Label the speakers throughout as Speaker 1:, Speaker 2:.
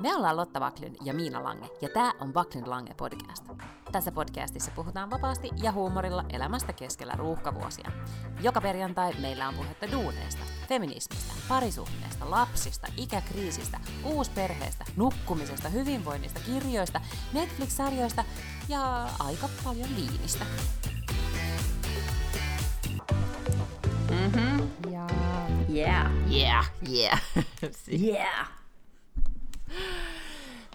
Speaker 1: Me ollaan Lotta Vaklin ja Miina Lange, ja tämä on Vaklin Lange podcast. Tässä podcastissa puhutaan vapaasti ja huumorilla elämästä keskellä ruuhkavuosia. Joka perjantai meillä on puhetta duuneista, feminismistä, parisuhteesta, lapsista, ikäkriisistä, uusperheestä, nukkumisesta, hyvinvoinnista, kirjoista, Netflix-sarjoista ja aika paljon viinistä.
Speaker 2: Mm-hmm.
Speaker 1: Ja...
Speaker 2: Yeah.
Speaker 1: Yeah, yeah.
Speaker 2: Yeah.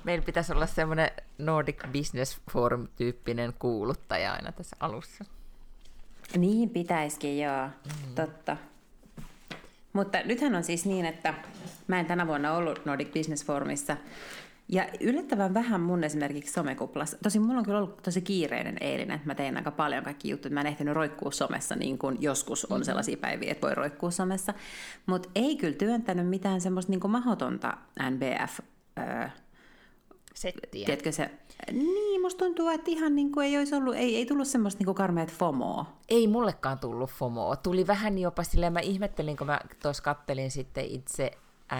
Speaker 3: Meillä pitäisi olla semmoinen Nordic Business Forum-tyyppinen kuuluttaja aina tässä alussa.
Speaker 2: Niin pitäisikin, joo. Mm. Totta. Mutta nythän on siis niin, että mä en tänä vuonna ollut Nordic Business Forumissa. Ja yllättävän vähän mun esimerkiksi somekuplassa. Tosin mulla on kyllä ollut tosi kiireinen eilinen. Mä tein aika paljon kaikki juttuja. Mä en ehtinyt roikkua somessa niin kuin joskus on sellaisia päiviä, että voi roikkua somessa. Mutta ei kyllä työntänyt mitään semmoista niin kuin mahdotonta NBF
Speaker 3: Settiä.
Speaker 2: Tiedätkö se, niin musta tuntuu, että ihan niin kuin ei olisi ollut, ei, ei tullut semmoista niin kuin karmeat FOMOa.
Speaker 3: Ei mullekaan tullut FOMOa. Tuli vähän jopa silleen, mä ihmettelin, kun mä tuossa kattelin sitten itse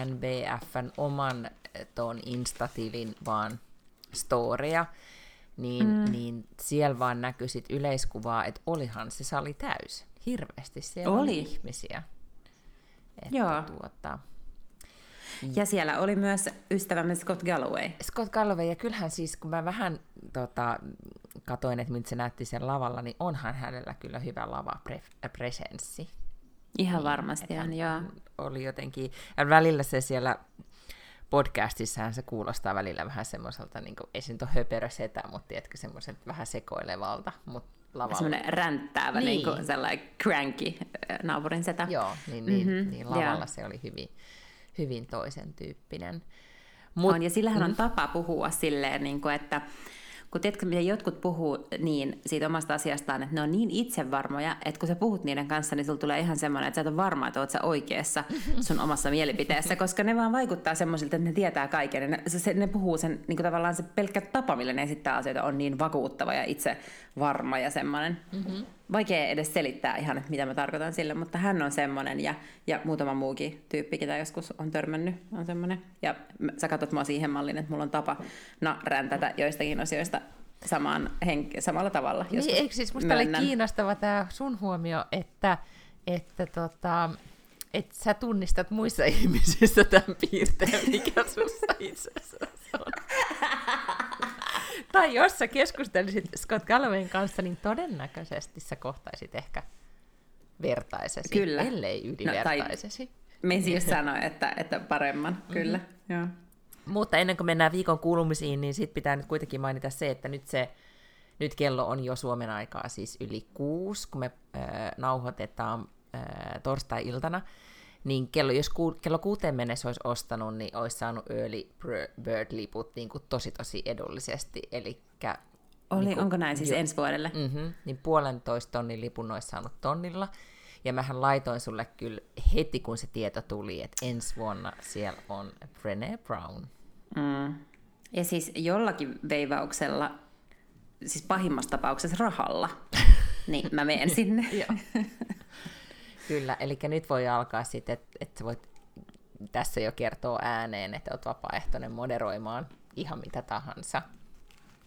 Speaker 3: NBFn oman eh, tuon Instatilin vaan storia, niin, mm. niin siellä vaan näkyi sit yleiskuvaa, että olihan se sali täys. Hirveästi siellä oli,
Speaker 2: Oli.
Speaker 3: ihmisiä. Että
Speaker 2: Joo.
Speaker 3: Tuota,
Speaker 2: Ja siellä oli myös ystävämme Scott Galloway.
Speaker 3: Scott Galloway, ja kyllähän siis, kun mä vähän tota, katoin, että miltä se näytti sen lavalla, niin onhan hänellä kyllä hyvä lava pre- presenssi.
Speaker 2: Ihan varmasti
Speaker 3: Että
Speaker 2: on, joo.
Speaker 3: Oli jotenkin, ja välillä se siellä podcastissahan se kuulostaa välillä vähän semmoiselta, niin kuin, ei se nyt ole höperö setä, mutta tiedätkö, semmoiselta vähän sekoilevalta, mutta lavalla.
Speaker 2: Semmoinen ränttäävä,
Speaker 3: Niin.
Speaker 2: niin. niin kuin sellainen cranky äh, naapurin setä.
Speaker 3: Joo, niin, niin, mm-hmm,
Speaker 2: Mhm,
Speaker 3: niin lavalla
Speaker 2: joo.
Speaker 3: se oli hyvin, hyvin toisen tyyppinen.
Speaker 2: Mut, on, ja sillähän on tapa puhua silleen, niin kuin, että kun tiedätkö, miten jotkut puhuu niin siitä omasta asiastaan, että ne on niin itsevarmoja, että kun sä puhut niiden kanssa, niin sulla tulee ihan semmoinen, että sä et ole varma, että oot sä oikeassa sun omassa mielipiteessä, koska ne vaan vaikuttaa semmoisilta, että ne tietää kaiken. Ne, se, se, ne puhuu sen, niin kuin tavallaan se pelkkä tapa, millä ne esittää asioita, on niin vakuuttava ja itse varma ja semmoinen. Mm-hmm. Vaikea edes selittää ihan, että mitä mä tarkoitan sillä, mutta hän on semmoinen ja, ja muutama muukin tyyppi, ketä joskus on törmännyt, on semmoinen. Ja sä katsot mua siihen malliin, että mulla on tapa räntätä joistakin asioista samaan henk- samalla tavalla.
Speaker 3: Niin, eikö siis musta oli kiinnostava tämä sun huomio, että, että tota, et sä tunnistat muissa ihmisissä tämän piirteen, mikä sussa itse asiassa on. tai jos sä keskustelisit Scott Gallowayn kanssa, niin todennäköisesti sä kohtaisit ehkä vertaisesi,
Speaker 2: Kyllä.
Speaker 3: ellei
Speaker 2: No, tai-
Speaker 3: ylivertaisesi.
Speaker 2: Me siis sanoa, että, että paremman, kyllä. Joo.
Speaker 3: Mutta ennen kuin mennään viikon kuulumisiin, niin sit pitää nyt kuitenkin mainita se, että nyt se nyt kello on jo Suomen aikaa siis yli kuusi, kun me äh, nauhoitetaan äh, torstai-iltana, niin kello, jos ku, kello kuuteen mennessä olisi ostanut, niin olisi saanut early bird-liput niin kuin tosi tosi edullisesti, eli
Speaker 2: Oli,
Speaker 3: Niinku,
Speaker 2: onko näin siis
Speaker 3: jo-
Speaker 2: ensi vuodelle?
Speaker 3: Mm-hmm, niin puolentoista tonnin lipun olisi saanut tonnilla. Ja mähän laitoin sulle kyllä heti, kun se tieto tuli, että ensi vuonna siellä on Brené Brown.
Speaker 2: Mm. Ja siis jollakin veivauksella, siis pahimmassa tapauksessa rahalla, niin mä menen sinne.
Speaker 3: Kyllä, eli nyt voi alkaa sitten, että et sä voit tässä jo kertoa ääneen, että olet vapaaehtoinen moderoimaan ihan mitä tahansa.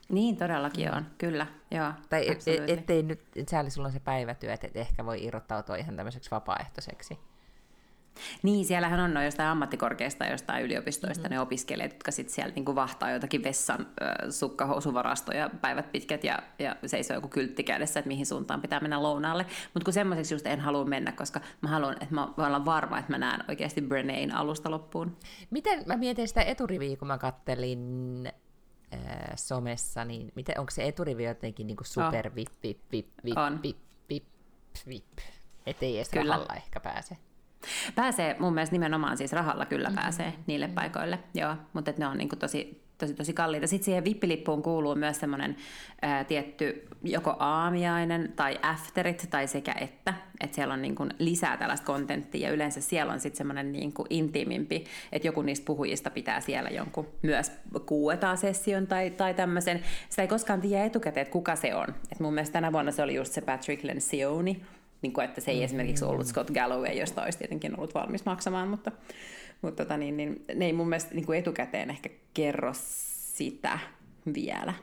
Speaker 2: Niin todellakin on, kyllä, joo.
Speaker 3: Tai et,
Speaker 2: absolutely.
Speaker 3: ettei nyt, sääli sulla on se päivätyö, että et ehkä voi irrottautua ihan tämmöiseksi vapaaehtoiseksi.
Speaker 2: Niin, siellähän on noin jostain ammattikorkeista jostain yliopistoista mm-hmm. ne opiskelijat, jotka sitten siellä niinku vahtaa jotakin vessan äh, sukkahousuvarastoja päivät pitkät ja, ja seisoo joku kyltti kädessä, että mihin suuntaan pitää mennä lounaalle. Mutta kun semmoiseksi just en halua mennä, koska mä haluan, että mä voin olla varma, että mä näen oikeasti Brenéin alusta loppuun.
Speaker 3: Miten, mä mietin sitä eturiviä, kun mä kattelin äh, somessa, niin miten, onko se eturivi jotenkin niin kuin super vip, vip, vip, vip,
Speaker 2: On.
Speaker 3: vip, vip, vip, ettei edes
Speaker 2: Kyllä.
Speaker 3: rahalla ehkä pääse.
Speaker 2: Pääsee mun mielestä nimenomaan siis rahalla kyllä mm-hmm. pääsee niille paikoille, joo, mutta ne on niinku tosi, tosi, tosi kalliita. Sitten siihen vippilippuun kuuluu myös semmoinen ää, tietty joko aamiainen tai afterit tai sekä että, että siellä on niinku lisää tällaista kontenttia ja yleensä siellä on sitten semmoinen niinku intiimimpi, että joku niistä puhujista pitää siellä jonkun myös Q&A-session tai, tai tämmöisen. Sitä ei koskaan tiedä etukäteen, että kuka se on. Et mun mielestä tänä vuonna se oli just se Patrick Lencioni, niin kuin, että se ei mm-hmm. esimerkiksi ollut Scott Galloway, josta olisi tietenkin ollut valmis maksamaan, mutta, Mutta tota, niin, niin, ne ei mun mielestä niin kuin etukäteen ehkä kerro sitä vielä.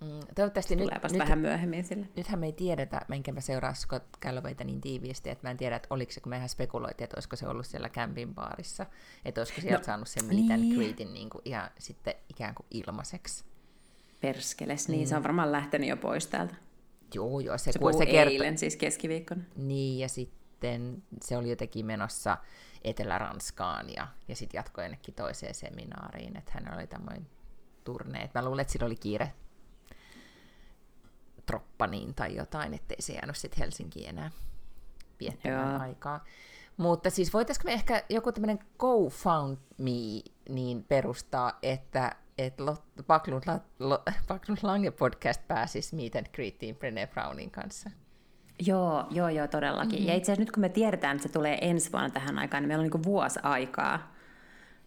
Speaker 3: Mm, toivottavasti nyt,
Speaker 2: vasta
Speaker 3: nyt,
Speaker 2: vähän myöhemmin sille.
Speaker 3: nythän me ei tiedetä, enkä mä seuraa Scott Gallowayta niin tiiviisti, että mä en tiedä, että oliko se, kun mehän spekuloitiin, että olisiko se ollut siellä campin baarissa, että olisiko sieltä no, saanut sen meet and
Speaker 2: niin.
Speaker 3: greetin niin kuin, ihan sitten ikään kuin ilmaiseksi.
Speaker 2: Perskeles, niin se on varmaan lähtenyt jo pois täältä.
Speaker 3: Joo, joo, se,
Speaker 2: Se puhui
Speaker 3: se kertoi.
Speaker 2: eilen, siis keskiviikkona.
Speaker 3: Niin, ja sitten se oli jotenkin menossa Etelä-Ranskaan ja, ja sitten jatkoi jonnekin toiseen seminaariin, että hän oli tämmöinen turne. Et mä luulen, että sillä oli kiire troppaniin tai jotain, ettei se jäänyt sitten Helsinkiin enää viettämään
Speaker 2: Joo.
Speaker 3: aikaa. Mutta siis voitaisiko me ehkä joku tämmöinen GoFundMe niin perustaa, että et Lot- Backlund, La- Lo- Backlund Lange podcast pääsisi Meet and Greetiin Brené Brownin kanssa?
Speaker 2: Joo, joo, joo, todellakin. Mm-hmm. Ja itse asiassa nyt kun me tiedetään, että se tulee ensi vuonna tähän aikaan, niin meillä on niin vuosi aikaa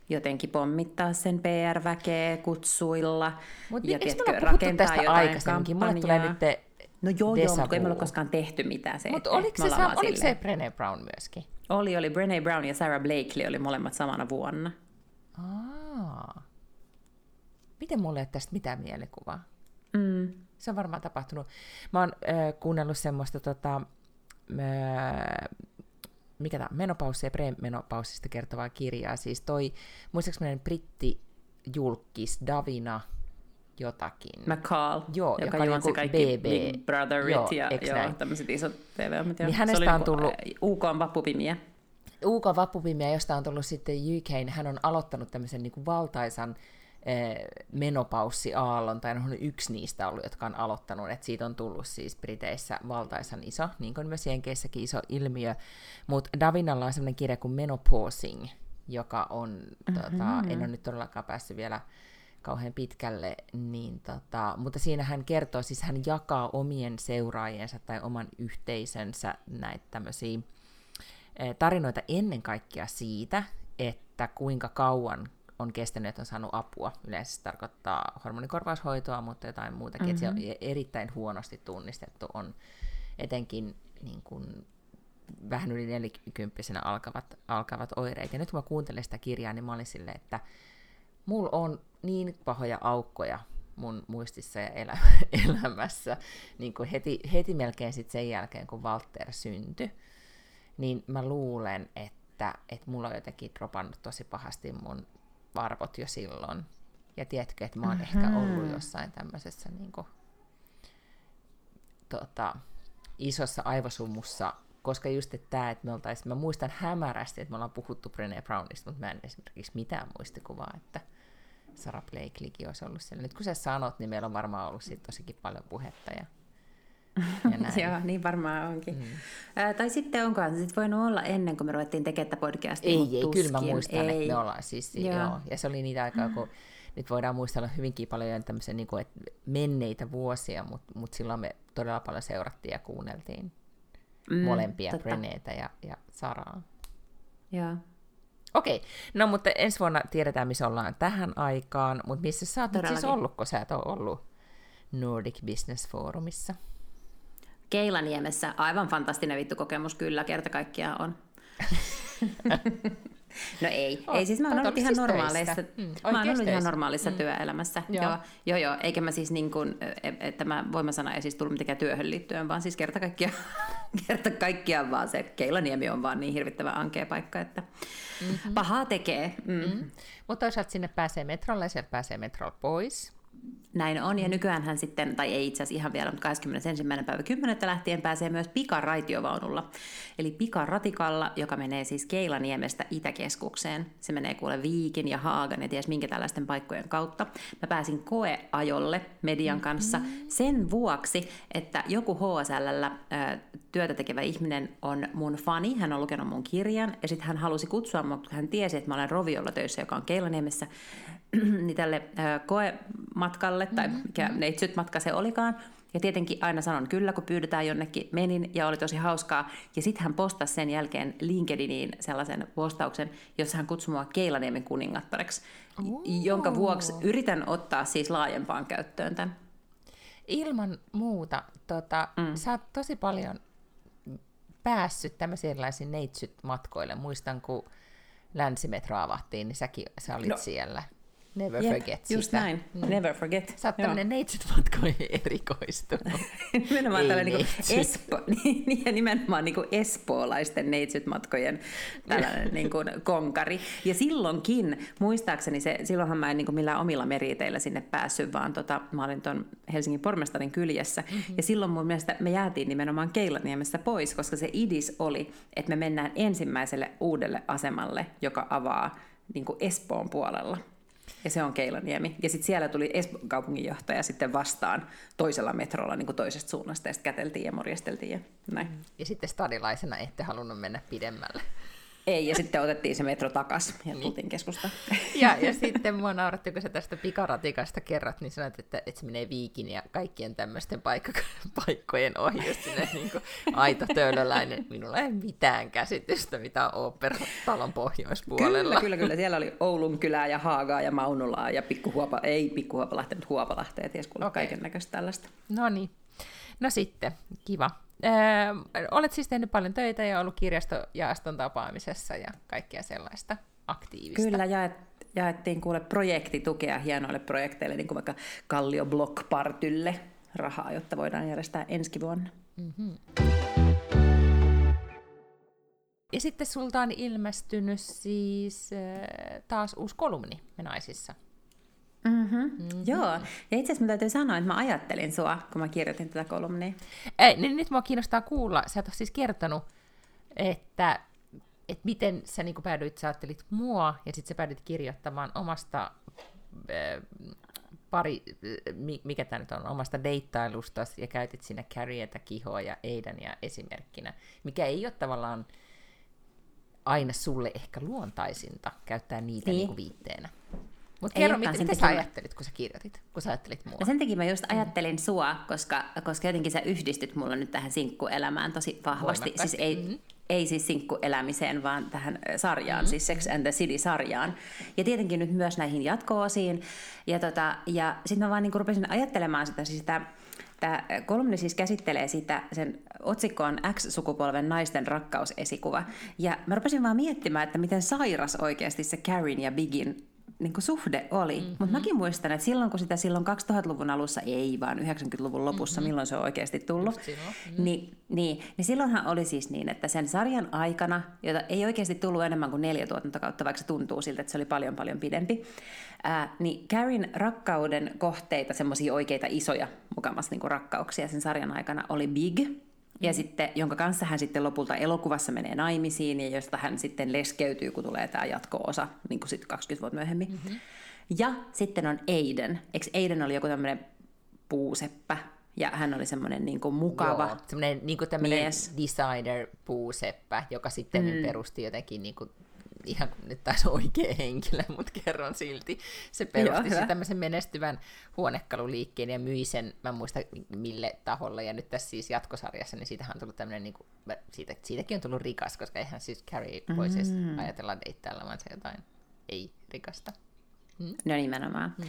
Speaker 2: jotenkin pommittaa sen PR-väkeä kutsuilla.
Speaker 3: Mutta
Speaker 2: ja
Speaker 3: eikö me
Speaker 2: rakentaa
Speaker 3: tästä aikaisemminkin? Mulle tulee nyt te
Speaker 2: No joo, joo, mutta kun ei me ole koskaan tehty mitään se
Speaker 3: Mutta oliko, se, sa- oliko se Brené Brown myöskin?
Speaker 2: Oli, oli. Brené Brown ja Sarah Blakely oli molemmat samana vuonna.
Speaker 3: Aa. Miten mulle ei tästä mitään mielikuvaa?
Speaker 2: Mm.
Speaker 3: Se on varmaan tapahtunut. Mä oon äh, kuunnellut semmoista, tota, äh, mikä tämä, menopaussi ja premenopaussista kertovaa kirjaa. Siis toi, muistaakseni britti julkis Davina jotakin.
Speaker 2: McCall,
Speaker 3: Joo,
Speaker 2: joka,
Speaker 3: joka
Speaker 2: juonsi
Speaker 3: joku
Speaker 2: kaikki
Speaker 3: BB.
Speaker 2: Big Brotherit
Speaker 3: Joo,
Speaker 2: ja joo, tämmöiset isot TV-ohjelmat. joo.
Speaker 3: Niin hänestä on tullut-
Speaker 2: UK on vappupimiä.
Speaker 3: UK Vappupimia, josta on tullut sitten UK, niin hän on aloittanut tämmöisen niin kuin valtaisan menopaussiaallon, tai on yksi niistä ollut, jotka on aloittanut, että siitä on tullut siis Briteissä valtaisan iso, niin kuin myös Jenkeissäkin iso ilmiö, mutta Davinalla on semmoinen kirja kuin Menopausing, joka on, mm-hmm. tota, en ole nyt todellakaan päässyt vielä kauhean pitkälle, niin tota, mutta siinä hän kertoo, siis hän jakaa omien seuraajiensa tai oman yhteisönsä näitä tämmöisiä eh, tarinoita ennen kaikkea siitä, että kuinka kauan on kestänyt, että on saanut apua. Yleensä se tarkoittaa hormonikorvaushoitoa, mutta jotain muutakin. Mm-hmm. Että se on erittäin huonosti tunnistettu on etenkin niin kuin, vähän yli nelikymppisenä alkavat, alkavat oireet. Ja nyt kun mä kuuntelen sitä kirjaa, niin mä olin silleen, että mulla on niin pahoja aukkoja mun muistissa ja elä, elämässä, niin kuin heti, heti melkein sit sen jälkeen, kun Walter syntyi, niin mä luulen, että, että mulla on jotenkin dropannut tosi pahasti mun arvot jo silloin. Ja tiedätkö, että mä oon ehkä ollut jossain tämmöisessä niin kuin, tota, isossa aivosumussa, koska just että tämä, että me oltais, mä muistan hämärästi, että me ollaan puhuttu Brené Brownista, mutta mä en esimerkiksi mitään muistikuvaa, että Sarah Blakelykin olisi ollut siellä. Nyt kun sä sanot, niin meillä on varmaan ollut siitä tosikin paljon puhetta ja.
Speaker 2: Joo, niin varmaan onkin. Mm. Ää, tai sitten onkohan se sit voinut olla ennen kuin me ruvettiin tekemään tätä podcastia,
Speaker 3: Ei, ei, kyllä mä muistan,
Speaker 2: ei.
Speaker 3: että me ollaan siis,
Speaker 2: Joo.
Speaker 3: joo. Ja se oli niitä aikaa, kun nyt voidaan muistella hyvinkin paljon tämmöisiä niin kuin, että menneitä vuosia, mutta mut silloin me todella paljon seurattiin ja kuunneltiin mm, molempia,
Speaker 2: totta.
Speaker 3: Breneitä ja, ja Saraa.
Speaker 2: Joo.
Speaker 3: Okei, no mutta ensi vuonna tiedetään, missä ollaan tähän aikaan, mutta missä sä oot siis ollut, kun sä et ole ollut Nordic Business Forumissa?
Speaker 2: Keilaniemessä aivan fantastinen vittu kokemus kyllä, kerta kaikkiaan on. no ei,
Speaker 3: Oot-
Speaker 2: ei siis mä oon
Speaker 3: oot
Speaker 2: ollut
Speaker 3: ollut
Speaker 2: ihan
Speaker 3: siis
Speaker 2: normaalissa.
Speaker 3: Mm,
Speaker 2: mä oon ollut ihan normaalissa mm. työelämässä.
Speaker 3: Joo.
Speaker 2: Joo. joo, joo, eikä mä siis niin kuin, että mä voimasana ei siis tullut mitenkään työhön liittyen, vaan siis kerta kaikkiaan, kerta kaikkiaan vaan se Keilaniemi on vaan niin hirvittävän ankea paikka, että mm-hmm. pahaa tekee. Mm. Mm.
Speaker 3: Mutta toisaalta sinne pääsee metrolla ja sieltä pääsee metrolla pois.
Speaker 2: Näin on, ja nykyään hän sitten, tai ei itse asiassa ihan vielä, mutta 21. päivä 10. lähtien pääsee myös pikaraitiovaunulla. Eli pikaratikalla, joka menee siis Keilaniemestä Itäkeskukseen. Se menee kuule Viikin ja Haagan ja ties minkä tällaisten paikkojen kautta. Mä pääsin koeajolle median kanssa sen vuoksi, että joku ö, työtä tekevä ihminen on mun fani, hän on lukenut mun kirjan, ja sitten hän halusi kutsua mua, kun hän tiesi, että mä olen Roviolla töissä, joka on Keilaniemessä, niin tälle koematkalle, tai mikä neitsyt matka se olikaan. Ja tietenkin aina sanon kyllä, kun pyydetään jonnekin, menin ja oli tosi hauskaa. Ja sitten hän postasi sen jälkeen LinkedIniin sellaisen postauksen, jossa hän kutsui mua Keilaniemen kuningattareksi, jonka vuoksi yritän ottaa siis laajempaan käyttöön tämän.
Speaker 3: Ilman muuta, tota, mm. sä oot tosi paljon päässyt tämmöisiin erilaisiin neitsyt matkoille. Muistan, kun länsimetro avattiin, niin säkin, sä olit no. siellä. Never
Speaker 2: Jep,
Speaker 3: forget
Speaker 2: just
Speaker 3: sitä.
Speaker 2: näin. Never forget.
Speaker 3: Sä oot tämmönen neitsyt matkoihin erikoistunut.
Speaker 2: nimenomaan
Speaker 3: Ei
Speaker 2: tällainen niin
Speaker 3: neitsyt.
Speaker 2: Espo, niin, niin, ja nimenomaan niin kuin espoolaisten neitsyt-matkojen tällainen niin kuin konkari. Ja silloinkin, muistaakseni se, silloinhan mä en niin kuin millään omilla meriteillä sinne päässyt, vaan tota, mä olin tuon Helsingin pormestarin kyljessä. Mm-hmm. Ja silloin mun mielestä me jäätiin nimenomaan Keilaniemessä pois, koska se idis oli, että me mennään ensimmäiselle uudelle asemalle, joka avaa niin kuin Espoon puolella. Ja se on Keilaniemi. Ja sitten siellä tuli Espoon kaupunginjohtaja sitten vastaan toisella metrolla niin kuin toisesta suunnasta, ja sitten käteltiin ja morjesteltiin ja näin.
Speaker 3: Ja sitten stadilaisena ette halunnut mennä pidemmälle.
Speaker 2: Ei, ja sitten otettiin se metro takas ja tultiin keskustaan.
Speaker 3: Ja, ja sitten mua nauratti, kun sä tästä pikaratikasta kerrat, niin sanoit, että, että se menee viikin ja kaikkien tämmöisten paikka, paikkojen ohi, just sinne niin kuin aito töölöläinen. Minulla ei mitään käsitystä, mitä on operatalon pohjoispuolella.
Speaker 2: Kyllä, kyllä, kyllä. Siellä oli Oulun kylää ja Haagaa ja Maunulaa ja Pikkuhuopa, ei Pikkuhuopalahti, mutta Huopalahti ja ties kuule
Speaker 3: Okei.
Speaker 2: kaiken näköistä tällaista.
Speaker 3: No niin. No sitten, kiva. Öö, olet siis tehnyt paljon töitä ja ollut kirjastojaaston tapaamisessa ja kaikkea sellaista aktiivista.
Speaker 2: Kyllä, jaet, jaettiin kuule projektitukea hienoille projekteille, niin kuin vaikka Kallio Block Partylle rahaa, jotta voidaan järjestää ensi vuonna.
Speaker 3: Ja sitten sulta on ilmestynyt siis äh, taas uusi kolumni Me naisissa.
Speaker 2: Mm-hmm. Mm-hmm. Joo, ja itse asiassa mä täytyy sanoa, että mä ajattelin sua, kun mä kirjoitin tätä kolumnia.
Speaker 3: Ei, niin nyt mua kiinnostaa kuulla, sä et ole siis kertonut, että, että miten sä niin päädyit, sä ajattelit mua, ja sitten sä päädyit kirjoittamaan omasta äh, pari, äh, mi- mikä tämä nyt on, omasta deittailusta, ja käytit siinä Carrietä, Kihoa ja Eidania esimerkkinä, mikä ei ole tavallaan aina sulle ehkä luontaisinta käyttää niitä
Speaker 2: Niin.
Speaker 3: niin. Niin viitteenä. Mutta kerro,
Speaker 2: olekaan,
Speaker 3: mitä, sä ajattelit, kun sä kirjoitit, kun sä ajattelit mua?
Speaker 2: No sen takia mä just ajattelin sua, koska, koska jotenkin sä yhdistyt mulla nyt tähän sinkkuelämään tosi vahvasti.
Speaker 3: Voimakkaasti.
Speaker 2: Siis ei,
Speaker 3: Mhm.
Speaker 2: ei siis sinkkuelämiseen, vaan tähän ö, sarjaan, mm-hmm. siis Sex and the City-sarjaan. Ja tietenkin nyt myös näihin jatko-osiin. Ja, tota, ja sitten mä vaan niinku rupesin ajattelemaan sitä, siis sitä Tämä kolumni siis käsittelee sitä, sen otsikko on X-sukupolven naisten rakkausesikuva. Ja mä rupesin vaan miettimään, että miten sairas oikeasti se Karin ja Bigin niin kuin suhde oli. Mm-hmm. Mutta mäkin muistan, että silloin kun sitä silloin 2000-luvun alussa, ei vaan 90-luvun lopussa, mm-hmm. milloin se on oikeasti tullut,
Speaker 3: Just silloin, mm.
Speaker 2: niin, niin, niin silloinhan oli siis niin, että sen sarjan aikana, jota ei oikeasti tullut enemmän kuin neljä tuotantokautta, vaikka se tuntuu siltä, että se oli paljon paljon pidempi, ää, niin Karin rakkauden kohteita, semmoisia oikeita isoja mukamas niin rakkauksia sen sarjan aikana oli Big, ja sitten, jonka kanssa hän sitten lopulta elokuvassa menee naimisiin ja josta hän sitten leskeytyy, kun tulee tämä jatko-osa niin kuin sitten 20 vuotta myöhemmin. Mm-hmm. Ja sitten on Aiden. Eikö Aiden oli joku tämmöinen puuseppä? Ja hän oli semmoinen niin kuin mukava.
Speaker 3: Joo, semmoinen niin kuin tämmöinen
Speaker 2: mies.
Speaker 3: decider-puuseppä, joka sitten mm. perusti jotenkin niin kuin, ihan kun nyt taas oikea henkilö, mutta kerron silti. Se perusti
Speaker 2: Joo,
Speaker 3: tämmöisen menestyvän huonekaluliikkeen ja myi sen, mä en muista mille taholle, ja nyt tässä siis jatkosarjassa, niin siitähän on tullut tämmöinen, niin kuin, siitä, siitäkin on tullut rikas, koska eihän siis Carrie voisi edes ajatella deittailla, vaan se jotain ei rikasta.
Speaker 2: No nimenomaan. Mm.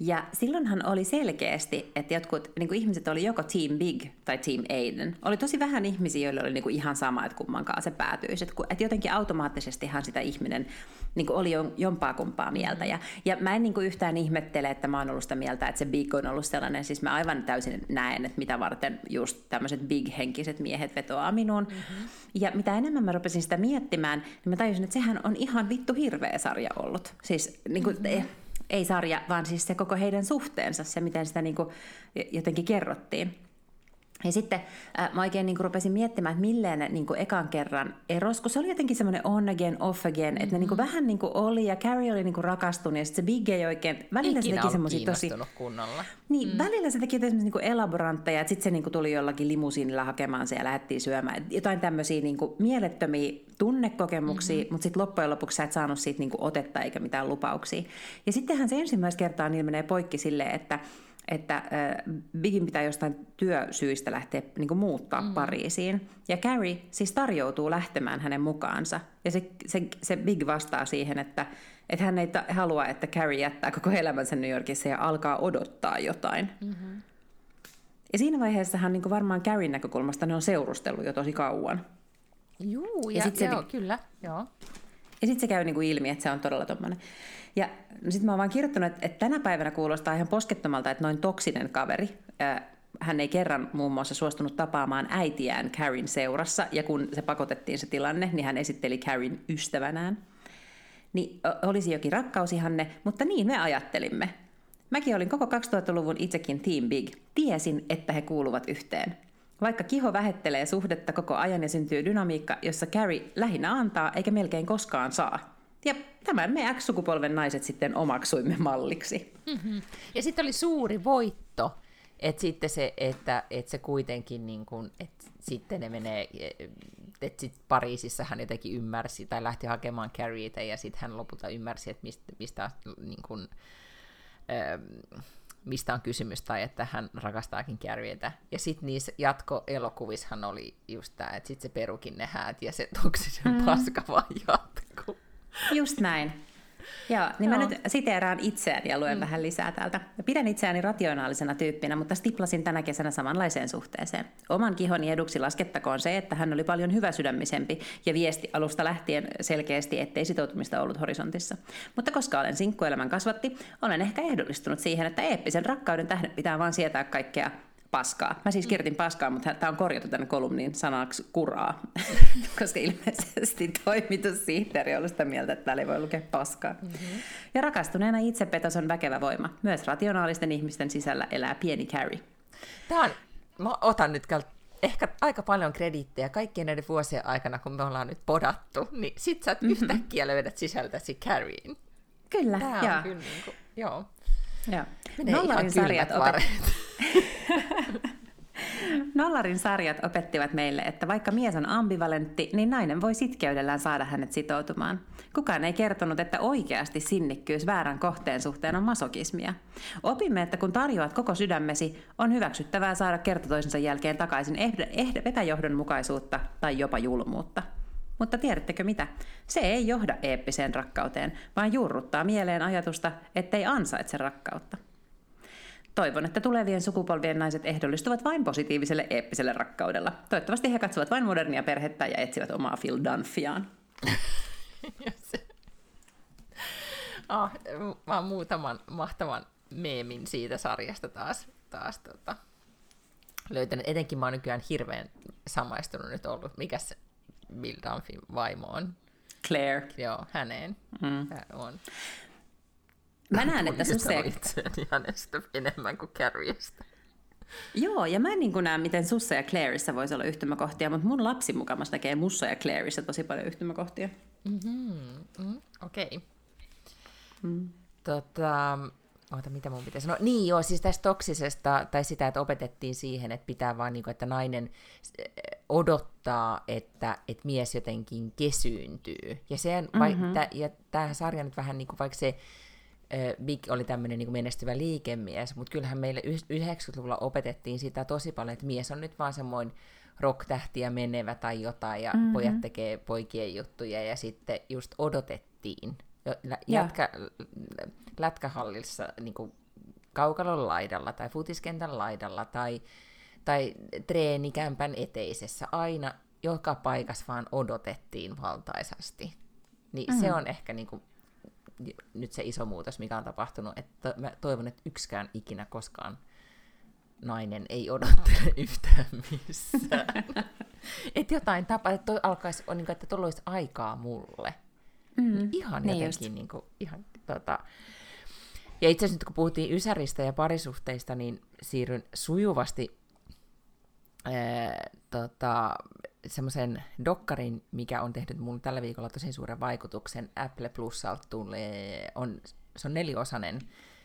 Speaker 2: Ja silloinhan oli selkeästi, että jotkut niin kuin ihmiset oli joko Team Big tai Team Aiden. Oli tosi vähän ihmisiä, joilla oli niin kuin ihan sama, että kummankaan se päätyisi. Että, että jotenkin automaattisestihan sitä ihminen niin oli jo- jompaa kumpaa mieltä. Ja, ja mä en niin yhtään ihmettele, että mä oon ollut sitä mieltä, että se Big on ollut sellainen. Siis mä aivan täysin näen, että mitä varten just tämmöiset big-henkiset miehet vetoaa minuun. Mm-hmm. Ja mitä enemmän mä rupesin sitä miettimään, niin mä tajusin, että sehän on ihan vittu hirveä sarja ollut. Siis niin kuin, mm-hmm ei sarja, vaan siis se koko heidän suhteensa, se miten sitä niin kuin jotenkin kerrottiin. Ja sitten äh, mä oikein niin kuin rupesin miettimään, että milleen ne niin kuin ekan kerran eros, kun se oli jotenkin semmoinen on again, off again, mm-hmm. että ne niin kuin vähän niin kuin oli ja Carrie oli niin kuin rakastunut ja sitten se Big ei oikein, välillä se
Speaker 3: Ikinä
Speaker 2: teki
Speaker 3: ollut
Speaker 2: semmoisia tosi...
Speaker 3: kunnolla.
Speaker 2: Niin, mm. välillä se teki jotain niinku elaborantteja, että sitten se niinku tuli jollakin limusiinilla hakemaan se ja lähdettiin syömään. Jotain tämmöisiä niinku mielettömiä tunnekokemuksia, mm-hmm. mutta sitten loppujen lopuksi sä et saanut siitä niinku otetta eikä mitään lupauksia. Ja sittenhän se ensimmäistä kertaa niin menee poikki silleen, että että Bigin pitää jostain työsyistä lähteä niin kuin muuttaa mm. Pariisiin. Ja Carrie siis tarjoutuu lähtemään hänen mukaansa. Ja se, se, se Big vastaa siihen, että, että hän ei ta- halua, että Carrie jättää koko elämänsä New Yorkissa ja alkaa odottaa jotain. Mm-hmm. Ja siinä vaiheessahan niin kuin varmaan Carrien näkökulmasta ne on seurustellut jo tosi kauan.
Speaker 3: Juu,
Speaker 2: Ja
Speaker 3: ja,
Speaker 2: sit se
Speaker 3: joo, kyllä, joo.
Speaker 2: Ja sitten se käy niinku ilmi, että se on todella tommonen. Ja no sitten mä oon vaan kirjoittanut, että, että tänä päivänä kuulostaa ihan poskettomalta, että noin toksinen kaveri, hän ei kerran muun muassa suostunut tapaamaan äitiään Karin seurassa, ja kun se pakotettiin se tilanne, niin hän esitteli Karin ystävänään. Niin olisi jokin rakkausihanne, mutta niin me ajattelimme. Mäkin olin koko 2000-luvun itsekin Team Big. Tiesin, että he kuuluvat yhteen. Vaikka kiho vähettelee suhdetta koko ajan ja syntyy dynamiikka, jossa Carrie lähinnä antaa eikä melkein koskaan saa. Ja tämän me X-sukupolven naiset sitten omaksuimme malliksi.
Speaker 3: Mm-hmm. Ja sitten oli suuri voitto, että sitten se, että, että se kuitenkin niin kuin, että sitten ne menee, että sitten Pariisissa hän jotenkin ymmärsi tai lähti hakemaan Carrieitä ja sitten hän lopulta ymmärsi, että mistä, mistä niin kuin, ähm, mistä on kysymys, tai että hän rakastaakin Carrieitä. Ja sitten niissä jatkoelokuvissahan oli just tämä, että sitten se perukin ne häät ja se toksisen mm. paska vaan jatkuu.
Speaker 2: Just näin. Joo, niin Joo. mä nyt siteeraan itseäni ja luen mm. vähän lisää täältä. Pidän itseäni rationaalisena tyyppinä, mutta stiplasin tänä kesänä samanlaiseen suhteeseen. Oman kihoni eduksi laskettakoon se, että hän oli paljon hyväsydämisempi ja viesti alusta lähtien selkeästi, ettei sitoutumista ollut horisontissa. Mutta koska olen sinkkuelämän kasvatti, olen ehkä ehdollistunut siihen, että eeppisen rakkauden tähden pitää vaan sietää kaikkea paskaa. Mä siis kirjoitin paskaa, mutta tämä on korjattu tänne kolumniin sanaksi kuraa, koska ilmeisesti toimitussihteeri on sitä mieltä, että täällä ei voi lukea paskaa. Mm-hmm. Ja rakastuneena itsepetos on väkevä voima. Myös rationaalisten ihmisten sisällä elää pieni Carrie.
Speaker 3: Tämä on, mä otan nyt ehkä aika paljon krediittejä kaikkien näiden vuosien aikana, kun me ollaan nyt podattu, niin sit sä mm-hmm. yhtäkkiä löydät sisältäsi Carrien.
Speaker 2: Kyllä,
Speaker 3: Tämä
Speaker 2: joo.
Speaker 3: on kyllä niin kuin, joo.
Speaker 2: Joo. Nollarin sarjat, opet... Nollarin sarjat opettivat meille, että vaikka mies on ambivalentti, niin nainen voi sitkeydellään saada hänet sitoutumaan. Kukaan ei kertonut, että oikeasti sinnikkyys väärän kohteen suhteen on masokismia. Opimme, että kun tarjoat koko sydämesi, on hyväksyttävää saada kerta toisensa jälkeen takaisin epäjohdonmukaisuutta tai jopa julmuutta. Mutta tiedättekö mitä? Se ei johda eeppiseen rakkauteen, vaan juurruttaa mieleen ajatusta, ettei ansaitse rakkautta. Toivon, että tulevien sukupolvien naiset ehdollistuvat vain positiiviselle eeppiselle rakkaudella. Toivottavasti he katsovat vain modernia perhettä ja etsivät omaa Phil Dunphyaan.
Speaker 3: oh, mä oon muutaman mahtavan meemin siitä sarjasta taas, taas tota, löytänyt. Etenkin mä oon nykyään hirveän samaistunut nyt ollut. Mikä se Bill Dunphyn vaimo on?
Speaker 2: Claire.
Speaker 3: Joo, häneen. Mm. on.
Speaker 2: Mä näen, että Susse...
Speaker 3: itseäni hänestä enemmän kuin Carriestä.
Speaker 2: Joo, ja mä en niin näe, miten Sussa ja Claireissa voisi olla yhtymäkohtia, mutta mun lapsi mukamas näkee Mussa ja Claireissa tosi paljon yhtymäkohtia.
Speaker 3: Mm-hmm. Mm, Okei. Okay. Mm. Tota, Oota, mitä mun pitäisi sanoa? Niin joo, siis tästä toksisesta, tai sitä, että opetettiin siihen, että pitää vaan, niin kuin, että nainen eh, odottaa, että, että mies jotenkin kesyyntyy. Ja, sen, mm-hmm. vai, tä, ja tämä sarja nyt vähän niin kuin, vaikka se Big oli tämmöinen niin menestyvä liikemies, mutta kyllähän meille 90-luvulla opetettiin sitä tosi paljon, että mies on nyt vaan semmoinen rock-tähtiä menevä tai jotain, ja mm-hmm. pojat tekee poikien juttuja, ja sitten just odotettiin. Jätkä, lätkähallissa niin kuin kaukalon laidalla tai futiskentän laidalla tai, tai treenikämpän eteisessä aina joka paikassa vaan odotettiin valtaisasti. Niin mm-hmm. se on ehkä niin kuin nyt se iso muutos, mikä on tapahtunut, että mä toivon, että yksikään ikinä koskaan nainen ei odottele yhtään missään. että jotain tapaa, että toi alkaisi, niin kuin, että tuolla olisi aikaa mulle. Mm, ihan niin jotenkin, niin kuin, ihan, tota... Ja itse asiassa nyt kun puhuttiin Ysäristä ja parisuhteista, niin siirryn sujuvasti ää, tota, semmoisen dokkarin, mikä on tehnyt mulle tällä viikolla tosi suuren vaikutuksen. Apple Plusalta tulee, on, se on neliosainen,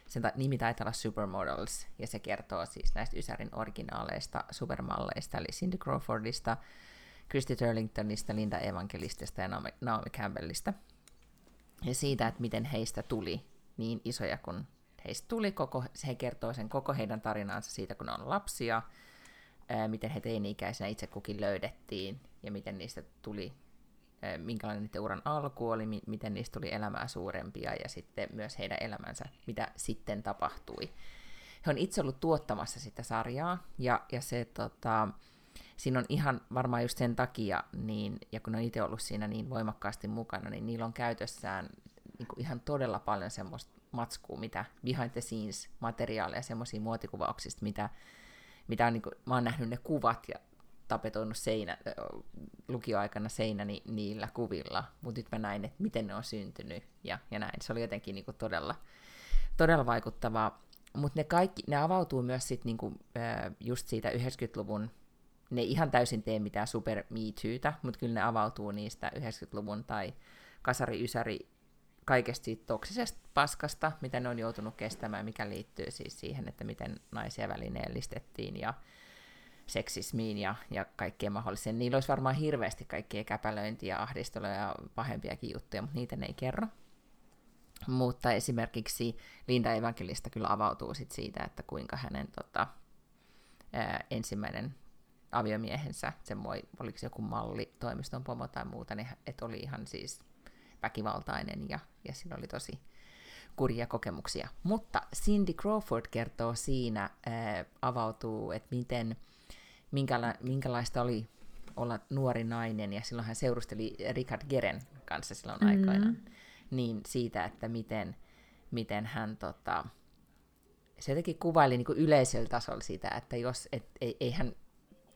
Speaker 3: sen nimi taitaa olla Supermodels, ja se kertoo siis näistä Ysärin originaaleista supermalleista, eli Cindy Crawfordista, Christy Turlingtonista, Linda Evangelistista ja Naomi Campbellista. Ja siitä, että miten heistä tuli niin isoja kuin heistä tuli, koko, he kertoo sen koko heidän tarinaansa siitä, kun ne on lapsia, miten he teini-ikäisenä itse kukin löydettiin ja miten niistä tuli, minkälainen niiden uran alku oli, miten niistä tuli elämää suurempia ja sitten myös heidän elämänsä, mitä sitten tapahtui. He on itse ollut tuottamassa sitä sarjaa ja, ja se tota, siinä on ihan varmaan just sen takia, niin, ja kun on itse ollut siinä niin voimakkaasti mukana, niin niillä on käytössään niin kuin ihan todella paljon semmoista matskua, mitä behind the scenes materiaaleja, semmoisia muotikuvauksista, mitä, mitä on, niin kuin, mä oon nähnyt ne kuvat ja tapetoinut seinä, lukioaikana seinäni niillä kuvilla, mutta nyt mä näin, että miten ne on syntynyt ja, ja näin. Se oli jotenkin niin kuin todella, todella vaikuttavaa. Mutta ne kaikki, ne avautuu myös sit niinku, just siitä 90-luvun, ne ihan täysin tee mitään super me mutta kyllä ne avautuu niistä 90-luvun tai kasari-ysäri kaikesta siitä toksisesta paskasta, mitä ne on joutunut kestämään, mikä liittyy siis siihen, että miten naisia välineellistettiin ja seksismiin ja, ja kaikkeen mahdolliseen. Niillä olisi varmaan hirveästi kaikkia käpälöintiä, ahdistelua ja pahempiakin juttuja, mutta niitä ne ei kerro. Mutta esimerkiksi Linda Evankelista kyllä avautuu sit siitä, että kuinka hänen tota, ää, ensimmäinen aviomiehensä, sen voi, oliko se joku malli, toimiston pomo tai muuta, niin että oli ihan siis väkivaltainen ja, ja siinä oli tosi kurjia kokemuksia. Mutta Cindy Crawford kertoo siinä, ää, avautuu, että miten, minkäla, minkälaista oli olla nuori nainen, ja silloin hän seurusteli Richard Geren kanssa silloin mm-hmm. aikoinaan niin siitä, että miten, miten hän tota, se jotenkin kuvaili niin kuin yleisellä tasolla sitä, että jos, et, ei, ei hän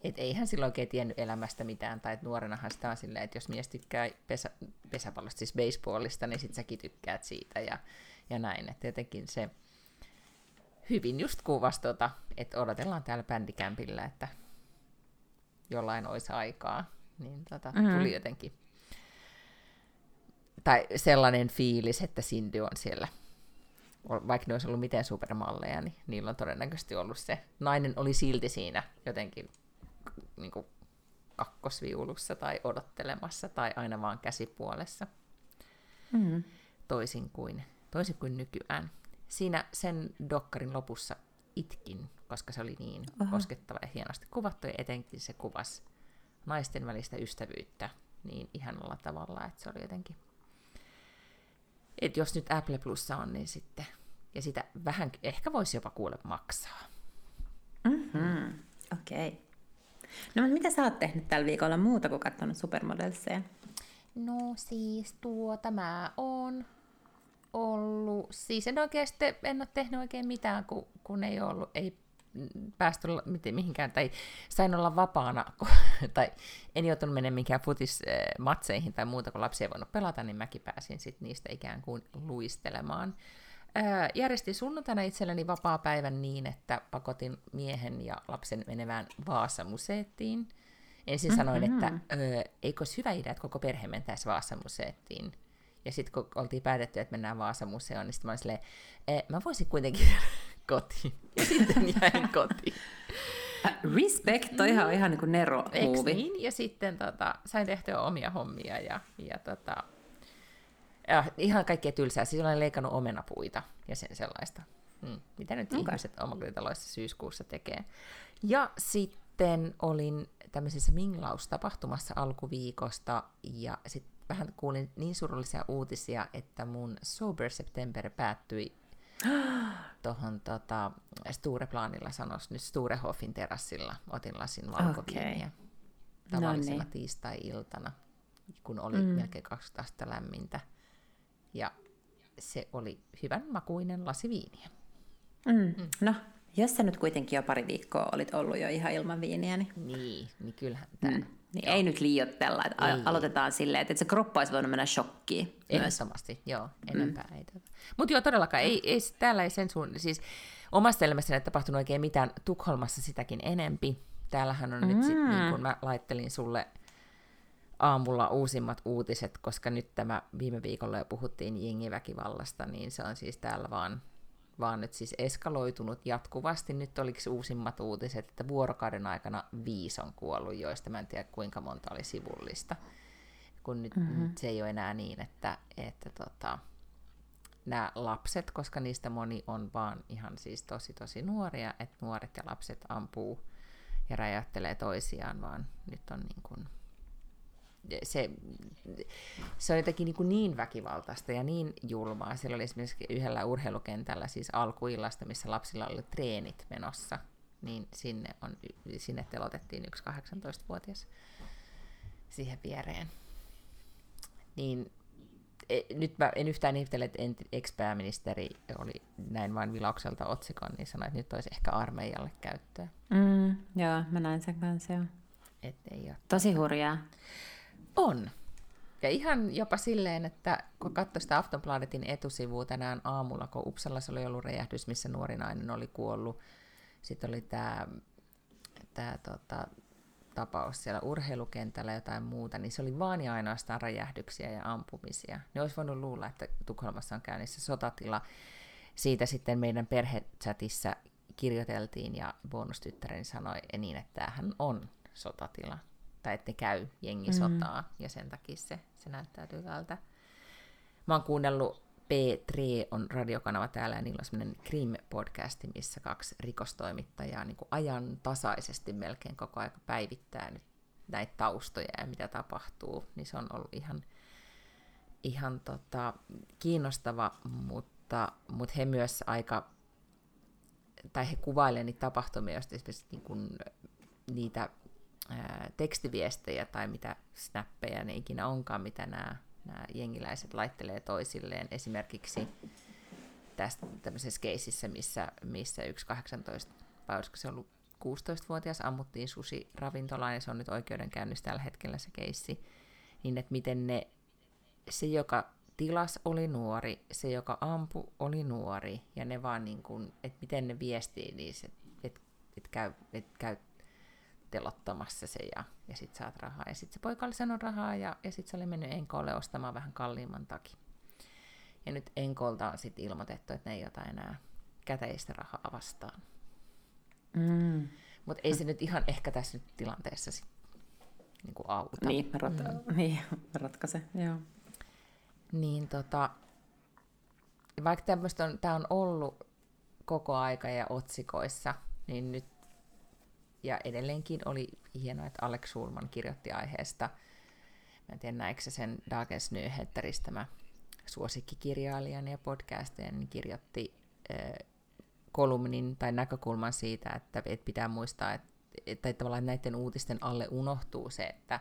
Speaker 3: et ei hän silloin oikein tiennyt elämästä mitään, tai että nuorenahan sitä on silleen, että jos mies tykkää pesä, pesäpallosta, siis baseballista, niin sit säkin tykkäät siitä ja, ja näin. Että jotenkin se hyvin just kuvasi tota, että odotellaan täällä bändikämpillä, että jollain olisi aikaa. Niin tota, mm-hmm. tuli jotenkin tai sellainen fiilis, että Cindy on siellä, vaikka ne olisi ollut miten supermalleja, niin niillä on todennäköisesti ollut se. Nainen oli silti siinä jotenkin niin kuin kakkosviulussa tai odottelemassa tai aina vaan käsipuolessa. Mm. Toisin, kuin, toisin kuin nykyään. Siinä sen dokkarin lopussa itkin, koska se oli niin Aha. koskettava ja hienosti kuvattu, ja etenkin se kuvasi naisten välistä ystävyyttä niin ihanalla tavalla, että se oli jotenkin että jos nyt Apple Plussa on, niin sitten, ja sitä vähän ehkä voisi jopa kuule maksaa.
Speaker 2: Mm-hmm. Okei. Okay. No mutta mitä sä oot tehnyt tällä viikolla muuta kuin katsonut Supermodelseja?
Speaker 3: No siis tuota mä oon ollut, siis en oikeasti, en ole tehnyt oikein mitään, kun, kun ei ollut, ei päästy mihinkään, tai sain olla vapaana, tai en joutunut menemään minkään futismatseihin tai muuta, kun lapsi ei voinut pelata, niin mäkin pääsin sit niistä ikään kuin luistelemaan. Järjestin sunnuntaina itselleni vapaa-päivän niin, että pakotin miehen ja lapsen menevään Vaasa-museettiin. Ensin mm-hmm. sanoin, että eikö olisi hyvä idea, että koko perhe mentäisi Vaasa-museettiin. Ja sitten kun oltiin päätetty, että mennään Vaasa-museoon, niin sitten mä olin silleen, mä voisin kuitenkin kotiin. Ja sitten jäin kotiin.
Speaker 2: Äh, respect, toi ihan, ihan niin kuin nero
Speaker 3: niin? Ja sitten tota, sain tehtyä omia hommia ja, ja, tota, ja ihan kaikkea tylsää. Siis olen leikannut omenapuita ja sen sellaista. Hmm. Mitä nyt okay. ihmiset omakotitaloissa syyskuussa tekee. Ja sitten olin tämmöisessä minglaustapahtumassa alkuviikosta ja sitten vähän kuulin niin surullisia uutisia, että mun Sober September päättyi tuohon tota, Stureplanilla sanoisi nyt Sturehofin terassilla. Otin lasin valkoviiniä okay. tavallisena no niin. tiistai-iltana, kun oli mm. melkein 20 astetta lämmintä. Ja se oli hyvän makuinen lasi viiniä.
Speaker 2: Mm. Mm. No, jos sä nyt kuitenkin jo pari viikkoa olit ollut jo ihan ilman viiniä, niin...
Speaker 3: Niin, niin kyllähän tämä... Mm.
Speaker 2: Niin ei nyt liiottella, että ei. aloitetaan silleen, että se kroppa olisi voinut mennä shokkiin.
Speaker 3: Ehdottomasti, joo, enempää mm. ei. Mutta joo, todellakaan, ei, ei, täällä ei sen suun, siis omasta elämässäni ei tapahtunut oikein mitään, Tukholmassa sitäkin enempi. Täällähän on mm. nyt sitten, niin kun mä laittelin sulle aamulla uusimmat uutiset, koska nyt tämä viime viikolla jo puhuttiin jengiväkivallasta, niin se on siis täällä vaan vaan nyt siis eskaloitunut jatkuvasti. Nyt oliko uusimmat uutiset, että vuorokauden aikana viisi on kuollut, joista mä en tiedä kuinka monta oli sivullista. Kun nyt, mm-hmm. nyt se ei ole enää niin, että, että tota, nämä lapset, koska niistä moni on vaan ihan siis tosi tosi nuoria, että nuoret ja lapset ampuu ja räjäyttelee toisiaan, vaan nyt on niin kuin se, se on jotenkin niin, kuin niin väkivaltaista ja niin julmaa. Siellä oli esimerkiksi yhdellä urheilukentällä siis alkuillasta, missä lapsilla oli treenit menossa. niin sinne, on, sinne telotettiin yksi 18-vuotias siihen viereen. Niin e, nyt mä en yhtään ihmettele, että ex-pääministeri oli näin vain vilaukselta otsikon, niin sanoi, että nyt olisi ehkä armeijalle käyttöä.
Speaker 2: Mm, joo, mä näin sen kanssa, joo.
Speaker 3: Et ei ole.
Speaker 2: Tosi hurjaa.
Speaker 3: On. Ja ihan jopa silleen, että kun katsoi sitä Aftonbladetin etusivua tänään aamulla, kun Uppsalassa oli ollut räjähdys, missä nuori nainen oli kuollut, sitten oli tämä tää, tota, tapaus siellä urheilukentällä jotain muuta, niin se oli vaan ja ainoastaan räjähdyksiä ja ampumisia. Ne olisi voinut luulla, että Tukholmassa on käynnissä sotatila. Siitä sitten meidän perhechatissa kirjoiteltiin ja bonustyttäreni sanoi niin, että tämähän on sotatila. Tai että käy jengisotaa mm. ja sen takia se, se näyttäytyy tältä. Mä oon kuunnellut P3 on radiokanava täällä ja niillä on semmoinen Krim-podcasti, missä kaksi rikostoimittajaa niin kuin ajan tasaisesti melkein koko ajan päivittää nyt näitä taustoja ja mitä tapahtuu, niin se on ollut ihan, ihan tota, kiinnostava, mutta, mutta he myös aika, tai he kuvailevat niitä tapahtumia, joista esimerkiksi niin kuin, niitä ää, tekstiviestejä tai mitä snappeja ne ikinä onkaan, mitä nämä nämä jengiläiset laittelee toisilleen. Esimerkiksi tästä tämmöisessä keisissä, missä, missä yksi 18, vai olisiko se ollut 16-vuotias, ammuttiin susi ravintolaan, ja se on nyt oikeudenkäynnissä tällä hetkellä se keissi, niin että miten ne, se joka tilas oli nuori, se joka ampu oli nuori, ja ne vaan niin kuin, että miten ne viestii niissä, että et, et käy, et käy telottamassa se ja, ja sit saat rahaa. Ja sitten se poika oli sanonut rahaa ja, ja sitten se oli mennyt Enkolle ostamaan vähän kalliimman takia. Ja nyt Enkolta on sitten ilmoitettu, että ne ei ota enää käteistä rahaa vastaan. Mm. Mutta ei se nyt ihan ehkä tässä nyt tilanteessa sit, niin kuin auta.
Speaker 2: Niin, rat- mm. niin ratkaise, joo.
Speaker 3: Niin tota, vaikka tämmöistä on, tämä on ollut koko aika ja otsikoissa, niin nyt edelleenkin oli hienoa, että Alex Schulman kirjoitti aiheesta. Mä en tiedä, näikö se sen Dagens Nyheteristä tämä suosikkikirjailijan ja podcasten niin kirjoitti äh, kolumnin tai näkökulman siitä, että, että pitää muistaa, että, että tavallaan näiden uutisten alle unohtuu se, että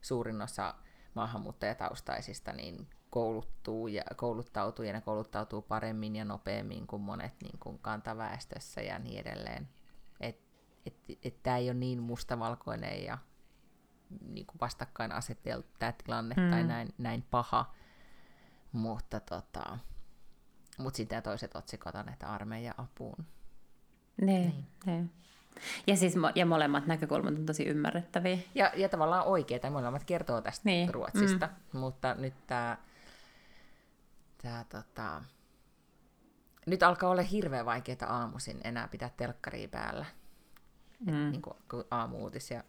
Speaker 3: suurin osa maahanmuuttajataustaisista niin kouluttuu ja kouluttautuu ja ne kouluttautuu paremmin ja nopeammin kuin monet niin kuin kantaväestössä ja niin edelleen että et tämä ei ole niin mustavalkoinen ja niin kuin vastakkain aseteltu tämä tilanne mm. tai näin, näin paha. Mutta tota, mut sitten toiset otsikot on, että armeija apuun.
Speaker 2: Ne, niin. ne. Ja siis ja molemmat näkökulmat on tosi ymmärrettäviä.
Speaker 3: Ja, ja tavallaan oikeita, molemmat kertoo tästä niin. Ruotsista, mm. mutta nyt tämä tää, tota, nyt alkaa olla hirveän vaikeaa aamuisin enää pitää telkkaria päällä. Mm. niin kuin, kun aamuutisia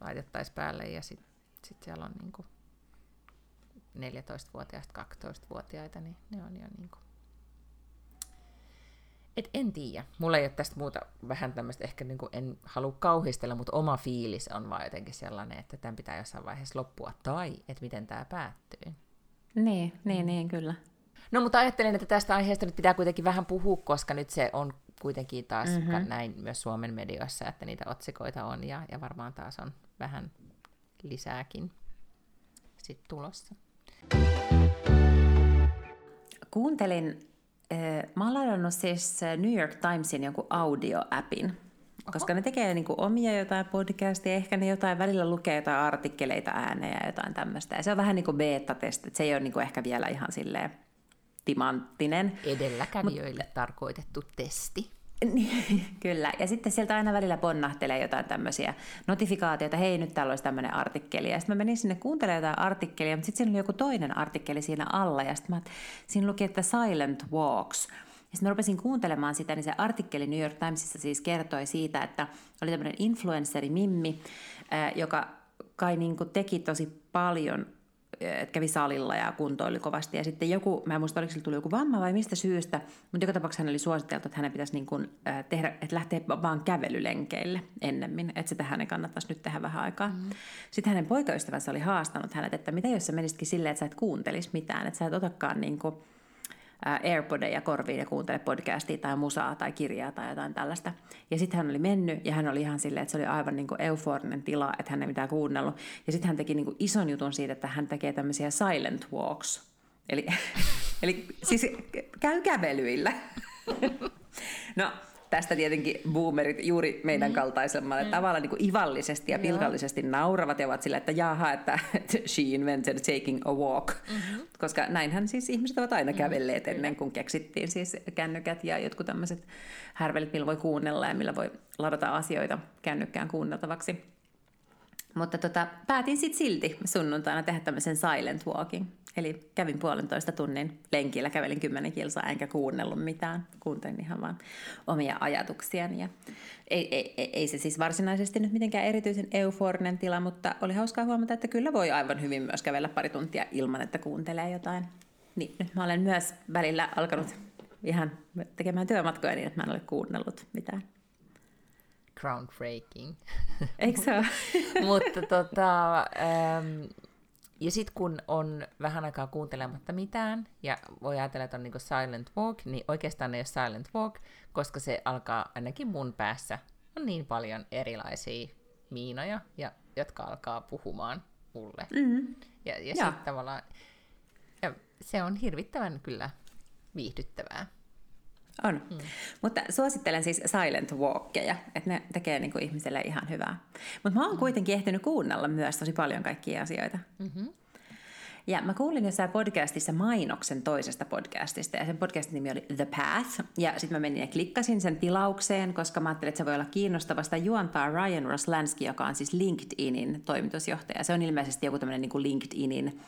Speaker 3: laitettaisiin päälle ja sitten sit siellä on niin kuin 14-vuotiaista 12-vuotiaita, niin ne on jo niin kuin... Et en tiedä. Mulla ei ole tästä muuta vähän tämmöistä, ehkä niin kuin en halua kauhistella, mutta oma fiilis on vaan jotenkin sellainen, että tämän pitää jossain vaiheessa loppua, tai että miten tämä päättyy.
Speaker 2: Niin, niin, niin, kyllä.
Speaker 3: No mutta ajattelen, että tästä aiheesta nyt pitää kuitenkin vähän puhua, koska nyt se on kuitenkin taas mm-hmm. näin myös Suomen medioissa, että niitä otsikoita on ja, ja varmaan taas on vähän lisääkin sit tulossa.
Speaker 2: Kuuntelin, äh, mä oon ladannut siis New York Timesin jonkun audio-appin, koska ne tekee niinku omia jotain podcastia, ehkä ne jotain välillä lukee jotain artikkeleita ääneen ja jotain tämmöistä. Ja se on vähän niin kuin beta-testi, se ei ole niinku ehkä vielä ihan silleen timanttinen.
Speaker 3: Edelläkävijöille Mut, tarkoitettu testi.
Speaker 2: Kyllä, ja sitten sieltä aina välillä ponnahtelee jotain tämmöisiä notifikaatioita, hei nyt täällä olisi tämmöinen artikkeli. Ja sitten mä menin sinne kuuntelemaan jotain artikkelia, mutta sitten siinä oli joku toinen artikkeli siinä alla, ja sitten mä, siinä luki, että Silent Walks. Ja sitten mä rupesin kuuntelemaan sitä, niin se artikkeli New York Timesissa siis kertoi siitä, että oli tämmöinen influenceri Mimmi, joka kai niin teki tosi paljon että kävi salilla ja kuntoili kovasti. Ja sitten joku, mä en muista, oliko sillä tuli joku vamma vai mistä syystä, mutta joka tapauksessa hän oli suositeltu, että hänen pitäisi niin kuin, tehdä, että lähteä vaan kävelylenkeille ennemmin, että sitä hänen kannattaisi nyt tehdä vähän aikaa. Mm. Sitten hänen poikaystävänsä oli haastanut hänet, että mitä jos sä menisitkin silleen, että sä et kuuntelisi mitään, että sä et otakaan niin kuin, AirPodeja korviin ja kuuntele podcastia tai musaa tai kirjaa tai jotain tällaista. Ja sitten hän oli mennyt ja hän oli ihan silleen, että se oli aivan niin kuin euforinen tila, että hän ei mitään kuunnellut. Ja sitten hän teki niin kuin ison jutun siitä, että hän tekee tämmöisiä silent walks. Eli, eli siis käy kävelyillä. No, tästä tietenkin boomerit juuri meidän mm. kaltaisemmalle mm. tavalla niin kuin ivallisesti ja pilkallisesti Joo. nauravat ja ovat sillä, että jaha, että she invented taking a walk. Mm-hmm. Koska näinhän siis ihmiset ovat aina mm. kävelleet ennen kuin keksittiin siis kännykät ja jotkut tämmöiset härvelit, millä voi kuunnella ja millä voi ladata asioita kännykkään kuunneltavaksi. Mutta tota, päätin sitten silti sunnuntaina tehdä tämmöisen silent walking. Eli kävin puolentoista tunnin lenkillä, kävelin kymmenen kilsaa, enkä kuunnellut mitään. Kuuntelin ihan vaan omia ajatuksiani. Ja ei, ei, ei, ei se siis varsinaisesti nyt mitenkään erityisen euforinen tila, mutta oli hauskaa huomata, että kyllä voi aivan hyvin myös kävellä pari tuntia ilman, että kuuntelee jotain. Niin, nyt mä olen myös välillä alkanut ihan tekemään työmatkoja niin, että mä en ole kuunnellut mitään
Speaker 3: groundbreaking.
Speaker 2: Eikö se
Speaker 3: Mutta tota, ähm, ja sitten kun on vähän aikaa kuuntelematta mitään, ja voi ajatella, että on niinku silent walk, niin oikeastaan ei ole silent walk, koska se alkaa ainakin mun päässä, on niin paljon erilaisia miinoja, ja, jotka alkaa puhumaan mulle. Mm-hmm. Ja, ja sitten tavallaan, ja se on hirvittävän kyllä viihdyttävää.
Speaker 2: On. Mm. Mutta suosittelen siis silent walkkeja, että ne tekee niin kuin ihmiselle ihan hyvää. Mutta mä oon mm. kuitenkin ehtinyt kuunnella myös tosi paljon kaikkia asioita. Mm-hmm. Ja mä kuulin jossain podcastissa mainoksen toisesta podcastista, ja sen podcastin nimi oli The Path. Ja sitten mä menin ja klikkasin sen tilaukseen, koska mä ajattelin, että se voi olla kiinnostavasta. Juontaa Ryan Roslansky, joka on siis LinkedInin toimitusjohtaja. Se on ilmeisesti joku tämmöinen niin LinkedInin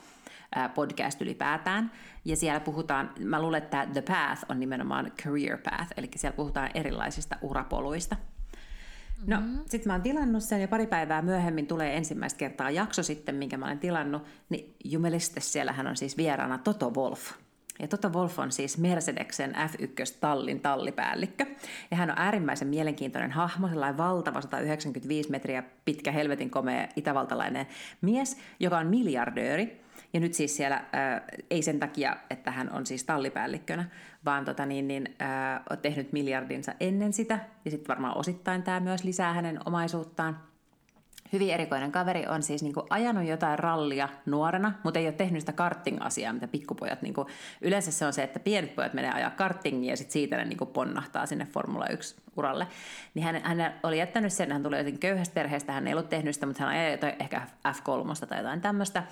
Speaker 2: podcast ylipäätään. Ja siellä puhutaan, mä luulen, että The Path on nimenomaan career path, eli siellä puhutaan erilaisista urapoluista. No, mm-hmm. sitten mä oon tilannut sen ja pari päivää myöhemmin tulee ensimmäistä kertaa jakso sitten, minkä mä olen tilannut, niin jumeliste siellähän on siis vieraana Toto Wolf. Ja Toto Wolf on siis Mercedeksen F1-tallin tallipäällikkö. Ja hän on äärimmäisen mielenkiintoinen hahmo, sellainen valtava 195 metriä pitkä helvetin komea itävaltalainen mies, joka on miljardööri. Ja nyt siis siellä, äh, ei sen takia, että hän on siis tallipäällikkönä, vaan tota niin, niin, äh, on tehnyt miljardinsa ennen sitä, ja sitten varmaan osittain tämä myös lisää hänen omaisuuttaan. Hyvin erikoinen kaveri on siis niin ajanut jotain rallia nuorena, mutta ei ole tehnyt sitä karting-asiaa, mitä pikkupojat, niin kuin, yleensä se on se, että pienet pojat menee ajaa kartingia ja sitten siitä ne niin ponnahtaa sinne Formula 1-uralle. Niin hän, hän oli jättänyt sen, hän tuli jotenkin köyhästä perheestä, hän ei ollut tehnyt sitä, mutta hän ajoi ehkä F3 tai jotain tämmöistä.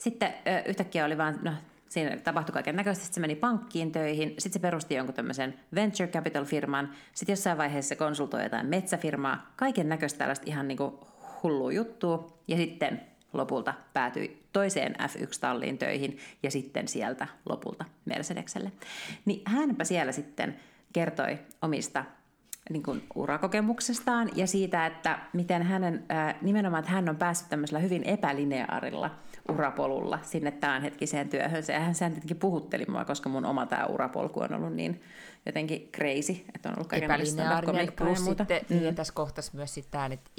Speaker 2: Sitten yhtäkkiä oli vaan, no siinä tapahtui kaiken näköisesti, se meni pankkiin töihin, sitten se perusti jonkun tämmöisen venture capital firman, sitten jossain vaiheessa se konsultoi jotain metsäfirmaa, kaiken näköistä tällaista ihan niin kuin hullua juttua, ja sitten lopulta päätyi toiseen F1-talliin töihin ja sitten sieltä lopulta Mercedekselle. Niin hänpä siellä sitten kertoi omista niin kuin urakokemuksestaan ja siitä, että miten hänen, nimenomaan, että hän on päässyt tämmöisellä hyvin epälineaarilla urapolulla sinne tämänhetkiseen työhön. Ja hän tietenkin puhutteli mua, koska mun oma tämä urapolku on ollut niin jotenkin crazy, että on ollut kaikenlaista
Speaker 3: plus ja muuta. sitten, niin mm. niin tässä kohtas myös sitten tämä, että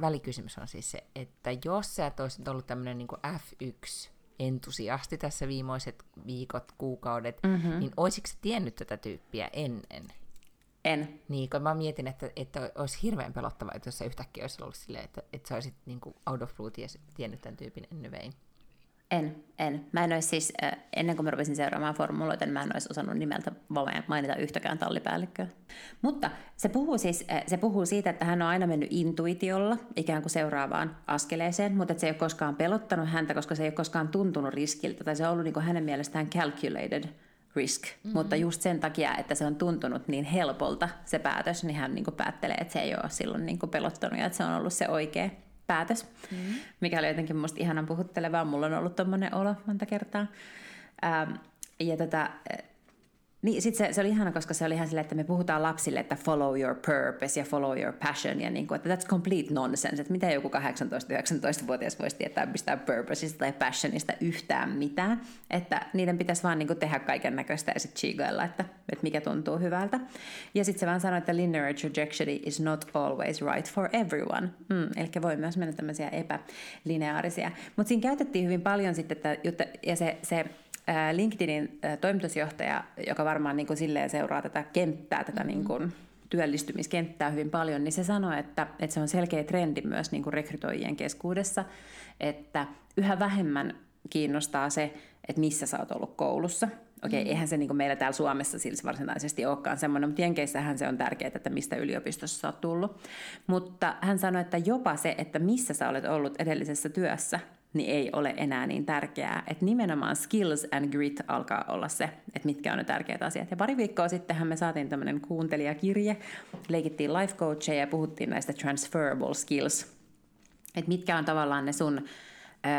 Speaker 3: välikysymys on siis se, että jos sä et olisit ollut tämmöinen niin F1 entusiasti tässä viimeiset viikot, kuukaudet, mm-hmm. niin olisitko tiennyt tätä tyyppiä ennen?
Speaker 2: En.
Speaker 3: Niin, kun mä mietin, että, että olisi hirveän pelottavaa, että jos se yhtäkkiä olisi ollut silleen, että, että sä olisit niin kuin out of blue tiennyt tämän tyypin ennen vein.
Speaker 2: En, en. Mä en olisi siis, äh, ennen kuin mä rupesin seuraamaan formuloita, niin mä en olisi osannut nimeltä mainita yhtäkään tallipäällikköä. Mutta se puhuu siis, äh, se puhuu siitä, että hän on aina mennyt intuitiolla ikään kuin seuraavaan askeleeseen, mutta että se ei ole koskaan pelottanut häntä, koska se ei ole koskaan tuntunut riskiltä, tai se on ollut niin kuin hänen mielestään calculated – risk, mm-hmm. mutta just sen takia, että se on tuntunut niin helpolta se päätös, niin hän niin kuin päättelee, että se ei ole silloin niin kuin pelottanut ja että se on ollut se oikea päätös, mm-hmm. mikä oli jotenkin musta ihanan puhuttelevaa. Mulla on ollut tommonen olo monta kertaa. Ähm, ja tota, niin, sit se, se oli ihana, koska se oli ihan silleen, että me puhutaan lapsille, että follow your purpose ja follow your passion, ja niin kuin, että that's complete nonsense, että mitä joku 18-19-vuotias voisi tietää mistään purposeista tai passionista yhtään mitään, että niiden pitäisi vaan niin kuin tehdä kaiken näköistä ja sitten chigailla, että, että mikä tuntuu hyvältä. Ja sitten se vaan sanoi, että linear trajectory is not always right for everyone, mm, eli voi myös mennä tämmöisiä epälineaarisia. Mutta siinä käytettiin hyvin paljon sitten, että, ja se, se LinkedInin toimitusjohtaja, joka varmaan niin kuin silleen seuraa tätä kenttää, tätä mm-hmm. niin kuin työllistymiskenttää hyvin paljon, niin se sanoi, että, että se on selkeä trendi myös niin kuin rekrytoijien keskuudessa, että yhä vähemmän kiinnostaa se, että missä sä oot ollut koulussa. Okei, mm. eihän se niin kuin meillä täällä Suomessa siis varsinaisesti olekaan semmoinen, mutta Jenkeissähän se on tärkeää, että mistä yliopistossa sä oot tullut. Mutta hän sanoi, että jopa se, että missä sä olet ollut edellisessä työssä, niin ei ole enää niin tärkeää. Että nimenomaan skills and grit alkaa olla se, että mitkä on ne tärkeät asiat. Ja pari viikkoa sittenhän me saatiin tämmöinen kuuntelijakirje, leikittiin life coacheja ja puhuttiin näistä transferable skills, että mitkä on tavallaan ne sun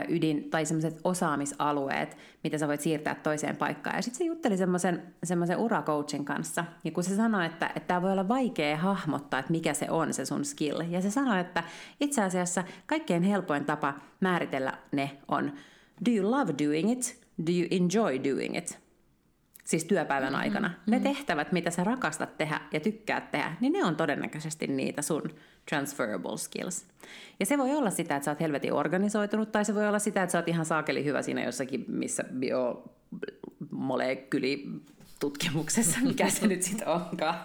Speaker 2: ydin tai semmoiset osaamisalueet, mitä sä voit siirtää toiseen paikkaan. Ja sitten se jutteli semmoisen, semmoisen uracoachin kanssa, ja kun se sanoi, että, että tämä voi olla vaikea hahmottaa, että mikä se on se sun skill. Ja se sanoi, että itse asiassa kaikkein helpoin tapa määritellä ne on, do you love doing it, do you enjoy doing it? Siis työpäivän mm-hmm. aikana. Ne mm-hmm. tehtävät, mitä sä rakastat tehdä ja tykkäät tehdä, niin ne on todennäköisesti niitä sun transferable skills. Ja se voi olla sitä, että sä oot helvetin organisoitunut, tai se voi olla sitä, että sä oot ihan saakeli hyvä siinä jossakin, missä biomolekyyli tutkimuksessa, mikä se nyt sitten onkaan.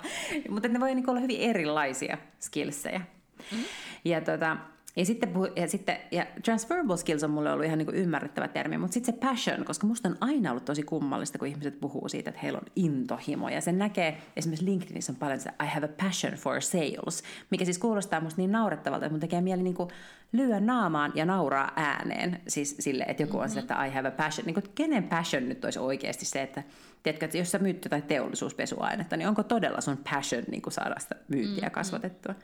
Speaker 2: Mutta ne voi niinku olla hyvin erilaisia skillsejä. Mm-hmm. Ja tota, ja sitten, ja sitten ja transferable skills on mulle ollut ihan niin kuin ymmärrettävä termi, mutta sitten se passion, koska musta on aina ollut tosi kummallista, kun ihmiset puhuu siitä, että heillä on intohimo. Ja sen näkee, esimerkiksi LinkedInissä on paljon se I have a passion for sales, mikä siis kuulostaa musta niin naurettavalta, että mun tekee mieli niin kuin lyö naamaan ja nauraa ääneen. Siis sille, että joku on mm-hmm. että I have a passion. Niin kuin, kenen passion nyt olisi oikeasti se, että tiedätkö, että jos sä myyt jotain teollisuuspesuainetta, niin onko todella sun passion niin kuin saada sitä myyttiä mm-hmm.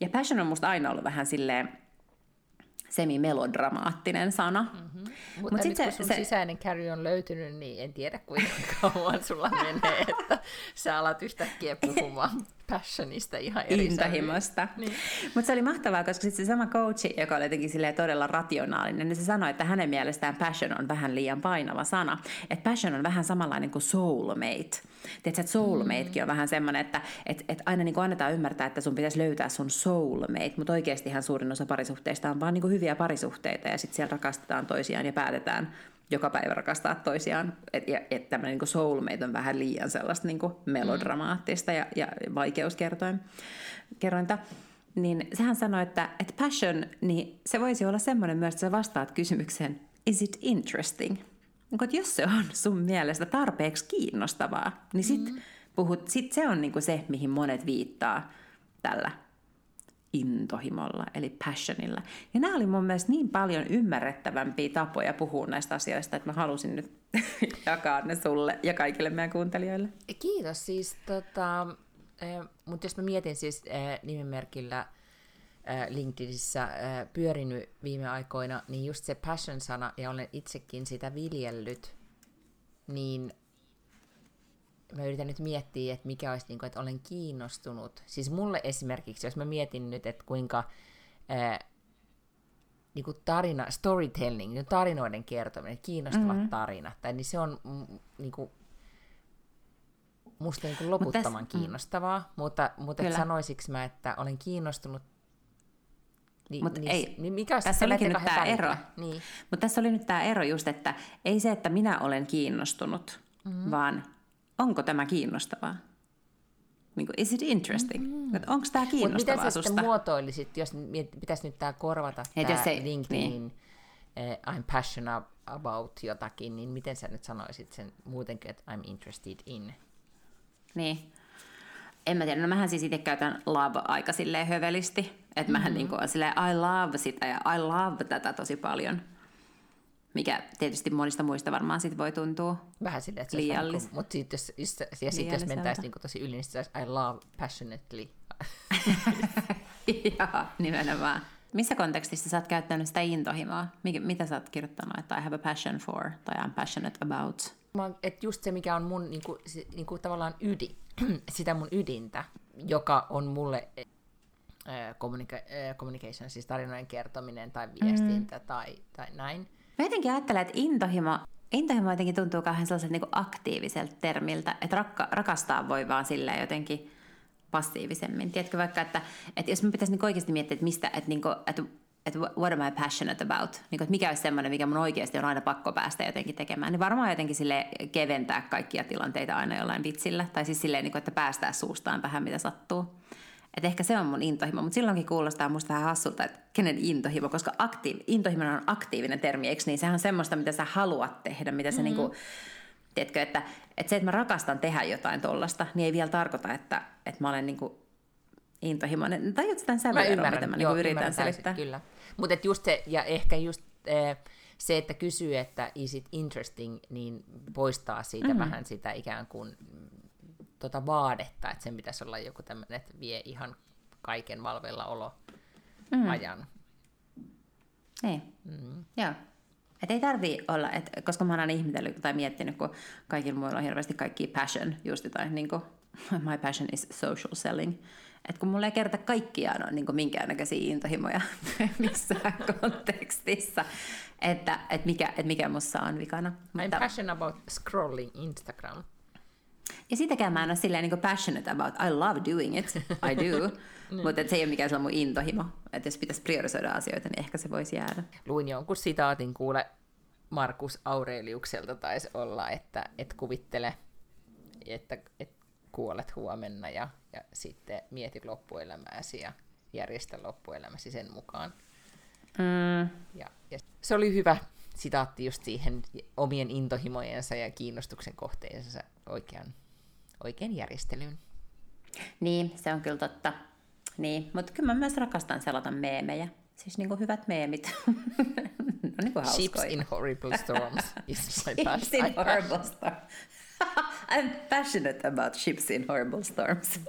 Speaker 2: Ja passion on musta aina ollut vähän silleen semi-melodramaattinen sana. Mm-hmm.
Speaker 3: Mutta Mut nyt kun sun se... sisäinen carry on löytynyt, niin en tiedä kuinka kauan sulla menee, että sä alat yhtäkkiä puhumaan passionista ihan eri
Speaker 2: Intohimosta. Niin. Mutta se oli mahtavaa, koska sitten se sama coachi, joka oli jotenkin todella rationaalinen, niin se sanoi, että hänen mielestään passion on vähän liian painava sana. Että passion on vähän samanlainen kuin soulmate. Tiedätkö, että soulmatekin on vähän semmoinen, että et, et aina niin kuin annetaan ymmärtää, että sun pitäisi löytää sun soulmate, mutta oikeastihan suurin osa parisuhteista on vaan niin kuin hyviä parisuhteita ja sitten siellä rakastetaan toisiaan ja päätetään joka päivä rakastaa toisiaan. Että et tämmöinen niin soulmate on vähän liian sellaista niin melodramaattista ja, ja vaikeuskerrointa. Niin sehän sanoi, että, että passion, niin se voisi olla semmoinen myös, että sä vastaat kysymykseen, is it interesting? Niin että jos se on sun mielestä tarpeeksi kiinnostavaa, niin sit, mm. puhut, sit se on niin se, mihin monet viittaa tällä intohimolla, eli passionilla. Ja nämä oli mun mielestä niin paljon ymmärrettävämpiä tapoja puhua näistä asioista, että mä halusin nyt jakaa ne sulle ja kaikille meidän kuuntelijoille.
Speaker 3: Kiitos siis, tota, eh, mutta jos mä mietin siis eh, nimimerkillä eh, LinkedInissä eh, pyörinyt viime aikoina, niin just se passion-sana, ja olen itsekin sitä viljellyt, niin mä yritän nyt miettiä, että mikä olisi, niin kuin, että olen kiinnostunut. Siis mulle esimerkiksi, jos mä mietin nyt, että kuinka ää, niin kuin tarina, storytelling, niin tarinoiden kertominen, kiinnostavat mm-hmm. tarinat, tai niin se on mm, niin kuin, musta niin kuin loputtoman Mut täs, kiinnostavaa, mm. mutta, mutta et sanoisiksi mä, että olen kiinnostunut
Speaker 2: Ni, Mut niin, ei, niin mikä tässä olikin nyt tämä ero. Niin. Mutta tässä oli nyt tämä ero just, että ei se, että minä olen kiinnostunut, mm-hmm. vaan onko tämä kiinnostavaa? Niin kuin, is it interesting? Mm-hmm. Onko tämä kiinnostavaa
Speaker 3: Mut miten sä sitten muotoilisit, jos pitäisi nyt tämä korvata, tämä ei, LinkedIn, niin. eh, I'm passionate about jotakin, niin miten sä nyt sanoisit sen muutenkin, että I'm interested in?
Speaker 2: Niin. En mä tiedä, no mähän siis itse käytän love aika silleen hövelisti, että mm-hmm. mähän niin kuin silleen I love sitä ja I love tätä tosi paljon mikä tietysti monista muista varmaan sit voi tuntua
Speaker 3: Vähän silleen, että se liiallis... Niinku, mutta sit, jos, jos, ja sitten jos mentäisiin niin tosi yli, niin se olisi I love passionately.
Speaker 2: Joo, nimenomaan. Missä kontekstissa sä oot käyttänyt sitä intohimoa? Mikä, mitä sä oot kirjoittanut, että I have a passion for tai I'm passionate about?
Speaker 3: Että just se, mikä on mun niinku, se, niinku, tavallaan ydin, sitä mun ydintä, joka on mulle communica- communication, siis tarinoiden kertominen tai viestintä mm. tai, tai näin,
Speaker 2: Mä jotenkin ajattelen, että intohimo, intohimo jotenkin tuntuu kauhean sellaiselta niin aktiiviselta termiltä, että rakka, rakastaa voi vaan silleen jotenkin passiivisemmin. Tiedätkö vaikka, että, että jos me pitäisi niin oikeasti miettiä, että mistä, että, niin kuin, että että what am I passionate about, niin kuin, mikä olisi semmoinen, mikä mun oikeasti on aina pakko päästä jotenkin tekemään, niin varmaan jotenkin sille keventää kaikkia tilanteita aina jollain vitsillä, tai siis silleen, niin kuin, että päästää suustaan vähän mitä sattuu. Et ehkä se on mun intohimo, mutta silloinkin kuulostaa musta vähän hassulta, että kenen intohimo, koska aktiiv- intohimo on aktiivinen termi, eikö niin? Sehän on semmoista, mitä sä haluat tehdä, mitä sä mm. niinku, tiedätkö, että, että se, että mä rakastan tehdä jotain tollasta, niin ei vielä tarkoita, että, että mä olen niinku intohimoinen. Tai jotain säveleroa, mitä mä niinku yritän selittää.
Speaker 3: Kyllä. Mutta just se, ja ehkä just eh, se, että kysyy, että is it interesting, niin poistaa siitä mm-hmm. vähän sitä ikään kuin tota vaadetta, että sen pitäisi olla joku tämmöinen, että vie ihan kaiken valveilla olo mm. ajan.
Speaker 2: Niin, mm. joo. Et ei tarvii olla, et, koska mä oon ihmetellyt tai miettinyt, kun kaikilla muilla on hirveästi kaikki passion, just jotain, niin kuin, my passion is social selling. Et kun mulla ei kerta kaikkiaan ole niin minkäännäköisiä intohimoja missään kontekstissa, että et mikä, et mikä mussa on vikana.
Speaker 3: I'm Mutta... passionate about scrolling Instagram.
Speaker 2: Ja sitäkään mä en ole silleen niin passionate about. I love doing it. I do. niin. Mutta se ei ole mikään mun intohimo. Että jos pitäisi priorisoida asioita, niin ehkä se voisi jäädä.
Speaker 3: Luin jonkun sitaatin kuule Markus Aureliukselta taisi olla, että et kuvittele, että et kuolet huomenna ja, ja sitten mietit loppuelämääsi ja järjestä loppuelämäsi sen mukaan. Mm. Ja, ja se oli hyvä sitaatti just siihen omien intohimojensa ja kiinnostuksen kohteensa oikean, oikean järjestelyyn.
Speaker 2: Niin, se on kyllä totta. Niin, mutta kyllä mä myös rakastan selata meemejä. Siis niin kuin hyvät meemit. no niin
Speaker 3: Ships in horrible storms
Speaker 2: is my Ships in horrible storms. I'm passionate about ships in horrible storms.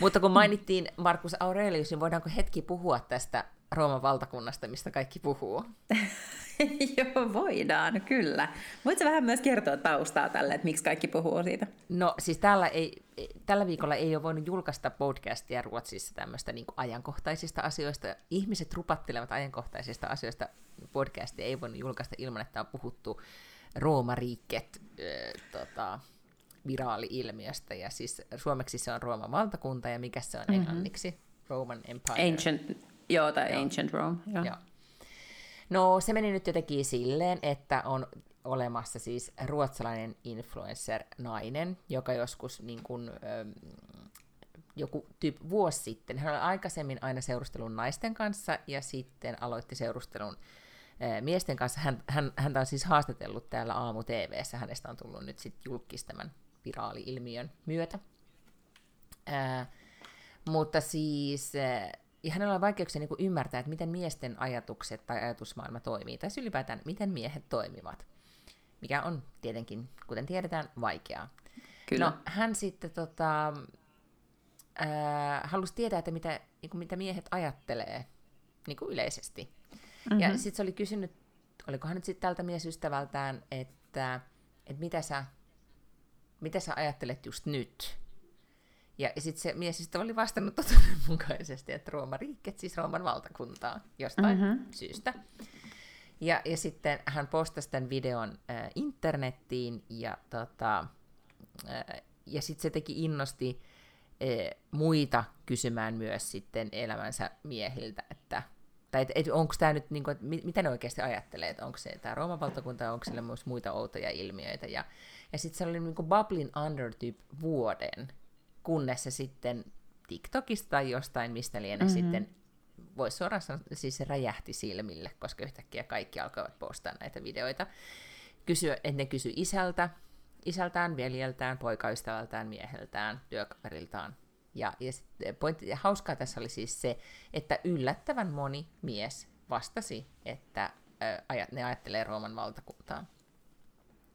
Speaker 3: Mutta kun mainittiin Markus Aurelius, niin voidaanko hetki puhua tästä Rooman valtakunnasta, mistä kaikki puhuu?
Speaker 2: Joo, voidaan, kyllä. Voitko vähän myös kertoa taustaa tälle, että miksi kaikki puhuu siitä?
Speaker 3: No siis tällä, ei, tällä viikolla ei ole voinut julkaista podcastia Ruotsissa tämmöistä niin ajankohtaisista asioista. Ihmiset rupattelevat ajankohtaisista asioista. Podcastia ei voinut julkaista ilman, että on puhuttu Roomariikket äh, tota, viraali-ilmiöstä. Ja siis suomeksi se on Rooman valtakunta ja mikä se on mm-hmm. englanniksi? Roman Empire.
Speaker 2: Ancient, joo, tai joo. Ancient Rome. Joo. joo.
Speaker 3: No se meni nyt jotenkin silleen, että on olemassa siis ruotsalainen influencer-nainen, joka joskus niin kuin, joku tyyp, vuosi sitten, hän oli aikaisemmin aina seurustelun naisten kanssa ja sitten aloitti seurustelun miesten kanssa. Hän, hän, häntä on siis haastatellut täällä aamu TVssä, hänestä on tullut nyt sitten julkis tämän viraali-ilmiön myötä. Ää, mutta siis ja hänellä on vaikeuksia niin kuin ymmärtää, että miten miesten ajatukset tai ajatusmaailma toimii, tai siis ylipäätään miten miehet toimivat, mikä on tietenkin, kuten tiedetään, vaikeaa. Kyllä. No, hän sitten tota, äh, halusi tietää, että mitä, niin kuin, mitä miehet ajattelee niin kuin yleisesti. Mm-hmm. Ja sitten se oli kysynyt, olikohan nyt sitten tältä miesystävältään, että, että mitä, sä, mitä sä ajattelet just nyt, ja sitten se mies sitten oli vastannut totuudenmukaisesti, että Rooma riikket, siis Rooman valtakuntaa jostain mm-hmm. syystä. Ja, ja sitten hän postasi tämän videon äh, internettiin ja, tota, äh, ja sitten se teki innosti äh, muita kysymään myös sitten elämänsä miehiltä, että tai et, et, onko tämä nyt, niin kuin, että mit, mitä ne oikeasti ajattelee, että onko se tämä Rooman valtakunta, onko sillä myös muita outoja ilmiöitä. Ja, ja sitten se oli niin kuin Bubbling Under tyyp vuoden, kunnes se sitten TikTokista tai jostain, mistä lienee mm-hmm. sitten, voisi suoraan sanoa, siis se räjähti silmille, koska yhtäkkiä kaikki alkoivat postaa näitä videoita. Kysyä, että ne kysyi isältä, isältään, veljeltään, poikaystävältään, mieheltään, työkaveriltaan. Ja, ja pointti, ja hauskaa tässä oli siis se, että yllättävän moni mies vastasi, että ä, ne ajattelee Rooman valtakuntaa.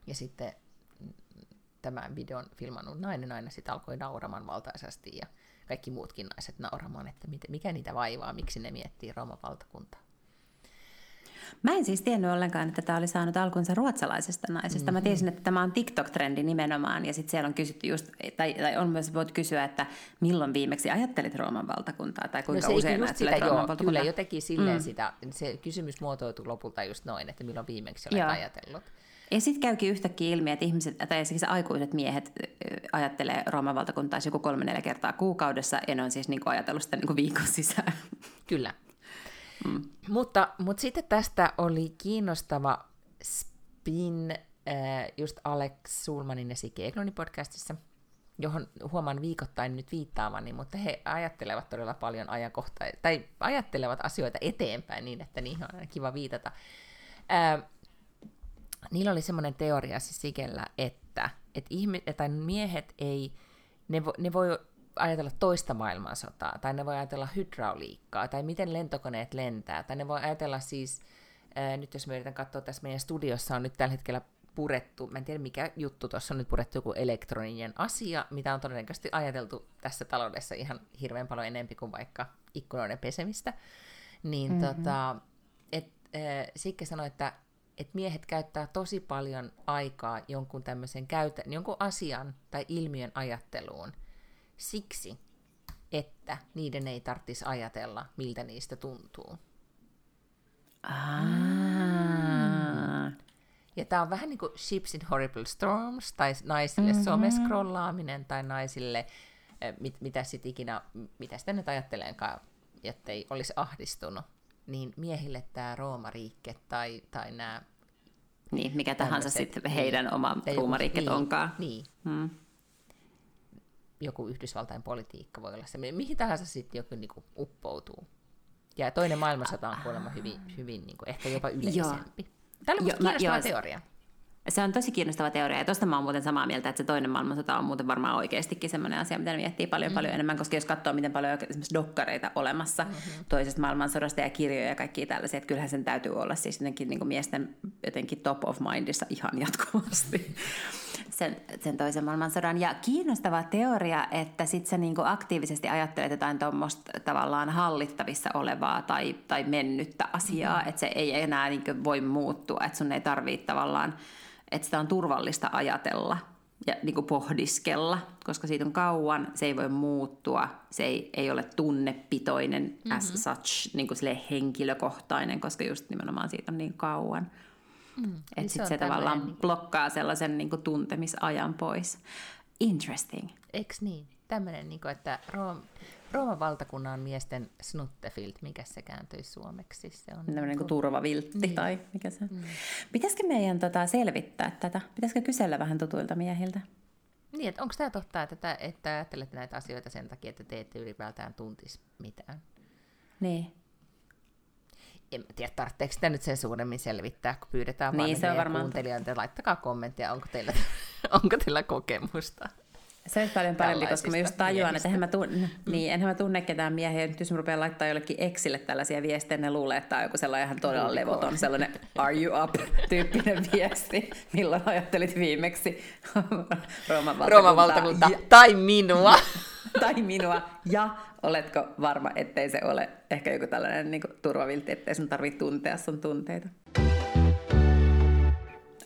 Speaker 3: Ja sitten tämän videon filmannut nainen aina sitten alkoi nauramaan valtaisesti ja kaikki muutkin naiset nauramaan, että mikä niitä vaivaa, miksi ne miettii Rooman valtakuntaa.
Speaker 2: Mä en siis tiennyt ollenkaan, että tämä oli saanut alkunsa ruotsalaisesta naisesta. Mm-hmm. Mä tiesin, että tämä on TikTok-trendi nimenomaan, ja sitten siellä on kysytty just, tai, tai on myös voit kysyä, että milloin viimeksi ajattelit Rooman valtakuntaa, tai kuinka no usein
Speaker 3: ajattelit sitä, Rooman joo, valtakuntaa. Kyllä jotenkin silleen mm. sitä, se kysymys muotoutui lopulta just noin, että milloin viimeksi olet joo. ajatellut.
Speaker 2: Ja sitten käykin yhtäkkiä ilmi, että ihmiset, tai siis aikuiset miehet ajattelee Rooman valtakuntaa joku kolme neljä kertaa kuukaudessa, ja ne on siis niin ajatellut sitä niin viikon sisään.
Speaker 3: Kyllä. Mm. Mutta, mutta sitten tästä oli kiinnostava spin äh, just Alex Sulmanin ja Eglonin podcastissa, johon huomaan viikoittain nyt viittaavani, mutta he ajattelevat todella paljon ajankohtaa, tai ajattelevat asioita eteenpäin niin, että niihin on aina kiva viitata. Äh, niillä oli semmoinen teoria siis Sikellä, että, että, ihmi, että miehet ei, ne, vo, ne voi ajatella toista maailmansotaa, tai ne voi ajatella hydrauliikkaa, tai miten lentokoneet lentää, tai ne voi ajatella siis, ää, nyt jos me yritän katsoa tässä meidän studiossa on nyt tällä hetkellä purettu, mä en tiedä mikä juttu tuossa on nyt purettu joku elektroninen asia, mitä on todennäköisesti ajateltu tässä taloudessa ihan hirveän paljon enempi kuin vaikka ikkunoiden pesemistä, niin mm-hmm. tota, et, äh, Sikke sanoi, että et miehet käyttää tosi paljon aikaa jonkun tämmöisen käytä, jonkun asian tai ilmiön ajatteluun siksi, että niiden ei tarvitsisi ajatella, miltä niistä tuntuu.
Speaker 2: Ah.
Speaker 3: Ja tämä on vähän niin kuin Ships in Horrible Storms, tai naisille mm-hmm. somescrollaaminen, tai naisille, eh, mit, mitä sitten ikinä, mitä sitä nyt ajatteleenkaan, ei olisi ahdistunut. Niin miehille tämä Roomariikke tai, tai nämä...
Speaker 2: Niin, mikä tahansa sitten heidän niin, oma Roomariikket niin, onkaan.
Speaker 3: Niin. Hmm. Joku Yhdysvaltain politiikka voi olla se, mihin tahansa sitten joku niin kuin uppoutuu. Ja toinen maailmansota on kuulemma hyvin, hyvin niin kuin, ehkä jopa yleisempi. Joo. Tämä on kiinnostava teoria.
Speaker 2: Se on tosi kiinnostava teoria, ja tuosta mä oon muuten samaa mieltä, että se toinen maailmansota on muuten varmaan oikeastikin sellainen asia, mitä ne miettii paljon mm. paljon enemmän, koska jos katsoo, miten paljon on esimerkiksi dokkareita olemassa mm-hmm. toisesta maailmansodasta ja kirjoja ja kaikki tällaisia, että kyllähän sen täytyy olla siis jotenkin niin kuin miesten jotenkin top of mindissa ihan jatkuvasti sen, sen toisen maailmansodan. Ja kiinnostava teoria, että sit sä niin kuin aktiivisesti ajattelet jotain tuommoista tavallaan hallittavissa olevaa tai, tai mennyttä asiaa, mm-hmm. että se ei enää niin kuin voi muuttua, että sun ei tarvitse tavallaan että sitä on turvallista ajatella ja niin kuin pohdiskella, koska siitä on kauan, se ei voi muuttua, se ei, ei ole tunnepitoinen mm-hmm. as such, niin kuin henkilökohtainen, koska just nimenomaan siitä on niin kauan. Mm, että niin sitten se, se tavallaan niin... blokkaa sellaisen niin kuin tuntemisajan pois. Interesting.
Speaker 3: Eks niin? Tämmöinen, niin kuin, että Room, Rooman valtakunnan miesten snuttefilt, mikä se kääntyi suomeksi? Se on
Speaker 2: niin kuin turvaviltti niin. tai mikä se mm. Pitäisikö meidän tota, selvittää tätä? Pitäisikö kysellä vähän tutuilta miehiltä?
Speaker 3: Niin, että onko tämä totta, että, että ajattelette näitä asioita sen takia, että te ette ylipäätään tuntisi mitään?
Speaker 2: Niin.
Speaker 3: En tiedä, tarvitseeko sitä nyt sen suuremmin selvittää, kun pyydetään niin, vaan se on varmaan kuuntelijoita, laittakaa kommenttia, onko teillä, onko teillä kokemusta.
Speaker 2: Se olisi paljon parempi, koska mä just tajuan, että enhän mä, tunne, mm. niin, enhän mä tunne ketään miehiä. Nyt jos mä rupean laittaa jollekin Exille tällaisia viestejä, ne luulee, että tämä on joku sellainen ihan todella levoton, sellainen are you up tyyppinen viesti. Milloin ajattelit viimeksi Rooman valtakuntaa?
Speaker 3: Rooman valtakunta. Ja, tai minua.
Speaker 2: tai minua. Ja oletko varma, ettei se ole ehkä joku tällainen niin turvavilti, ettei sun tarvitse tuntea sun tunteita.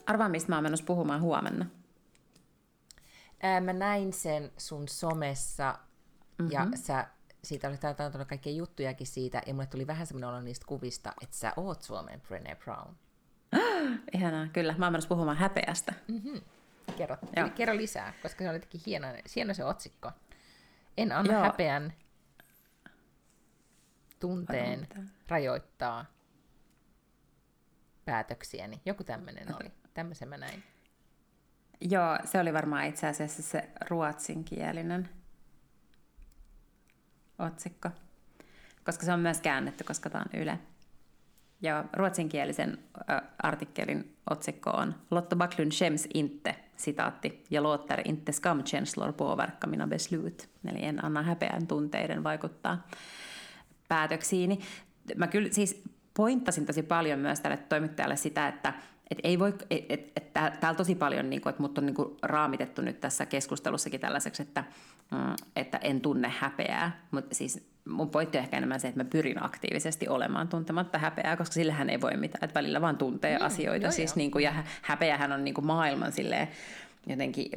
Speaker 2: Arvaa, mistä mä oon menossa puhumaan huomenna.
Speaker 3: Ää, mä näin sen sun somessa, mm-hmm. ja sä, siitä olit antanut kaikkia juttujakin siitä, ja mulle tuli vähän semmoinen olo niistä kuvista, että sä oot Suomen Brené Brown.
Speaker 2: Ihanaa, kyllä. Mä oon menossa puhumaan häpeästä.
Speaker 3: Mm-hmm. Kerro, kerro lisää, koska se oli jotenkin hieno, hieno se otsikko. En anna Joo. häpeän tunteen rajoittaa päätöksiäni. Joku tämmöinen oli. Tämmöisen mä näin.
Speaker 2: Joo, se oli varmaan itse asiassa se ruotsinkielinen otsikko, koska se on myös käännetty, koska tämä on Yle. Ja ruotsinkielisen äh, artikkelin otsikko on Lotta Backlund skäms inte, sitaatti, ja låter inte skamkänslor påverka mina beslut. Eli en anna häpeän tunteiden vaikuttaa päätöksiini. Mä kyllä siis pointtasin tosi paljon myös tälle toimittajalle sitä, että et ei voi, et, et, et, täällä tosi paljon, niin kuin, että mut on niin kuin, raamitettu nyt tässä keskustelussakin tällaiseksi, että, mm, että en tunne häpeää, mutta siis mun pointti on ehkä enemmän se, että mä pyrin aktiivisesti olemaan tuntematta häpeää, koska sillähän ei voi mitään, että välillä vaan tuntee mm, asioita, joo, siis joo. Niin kuin, ja häpeähän on niin kuin maailman silleen, jotenkin,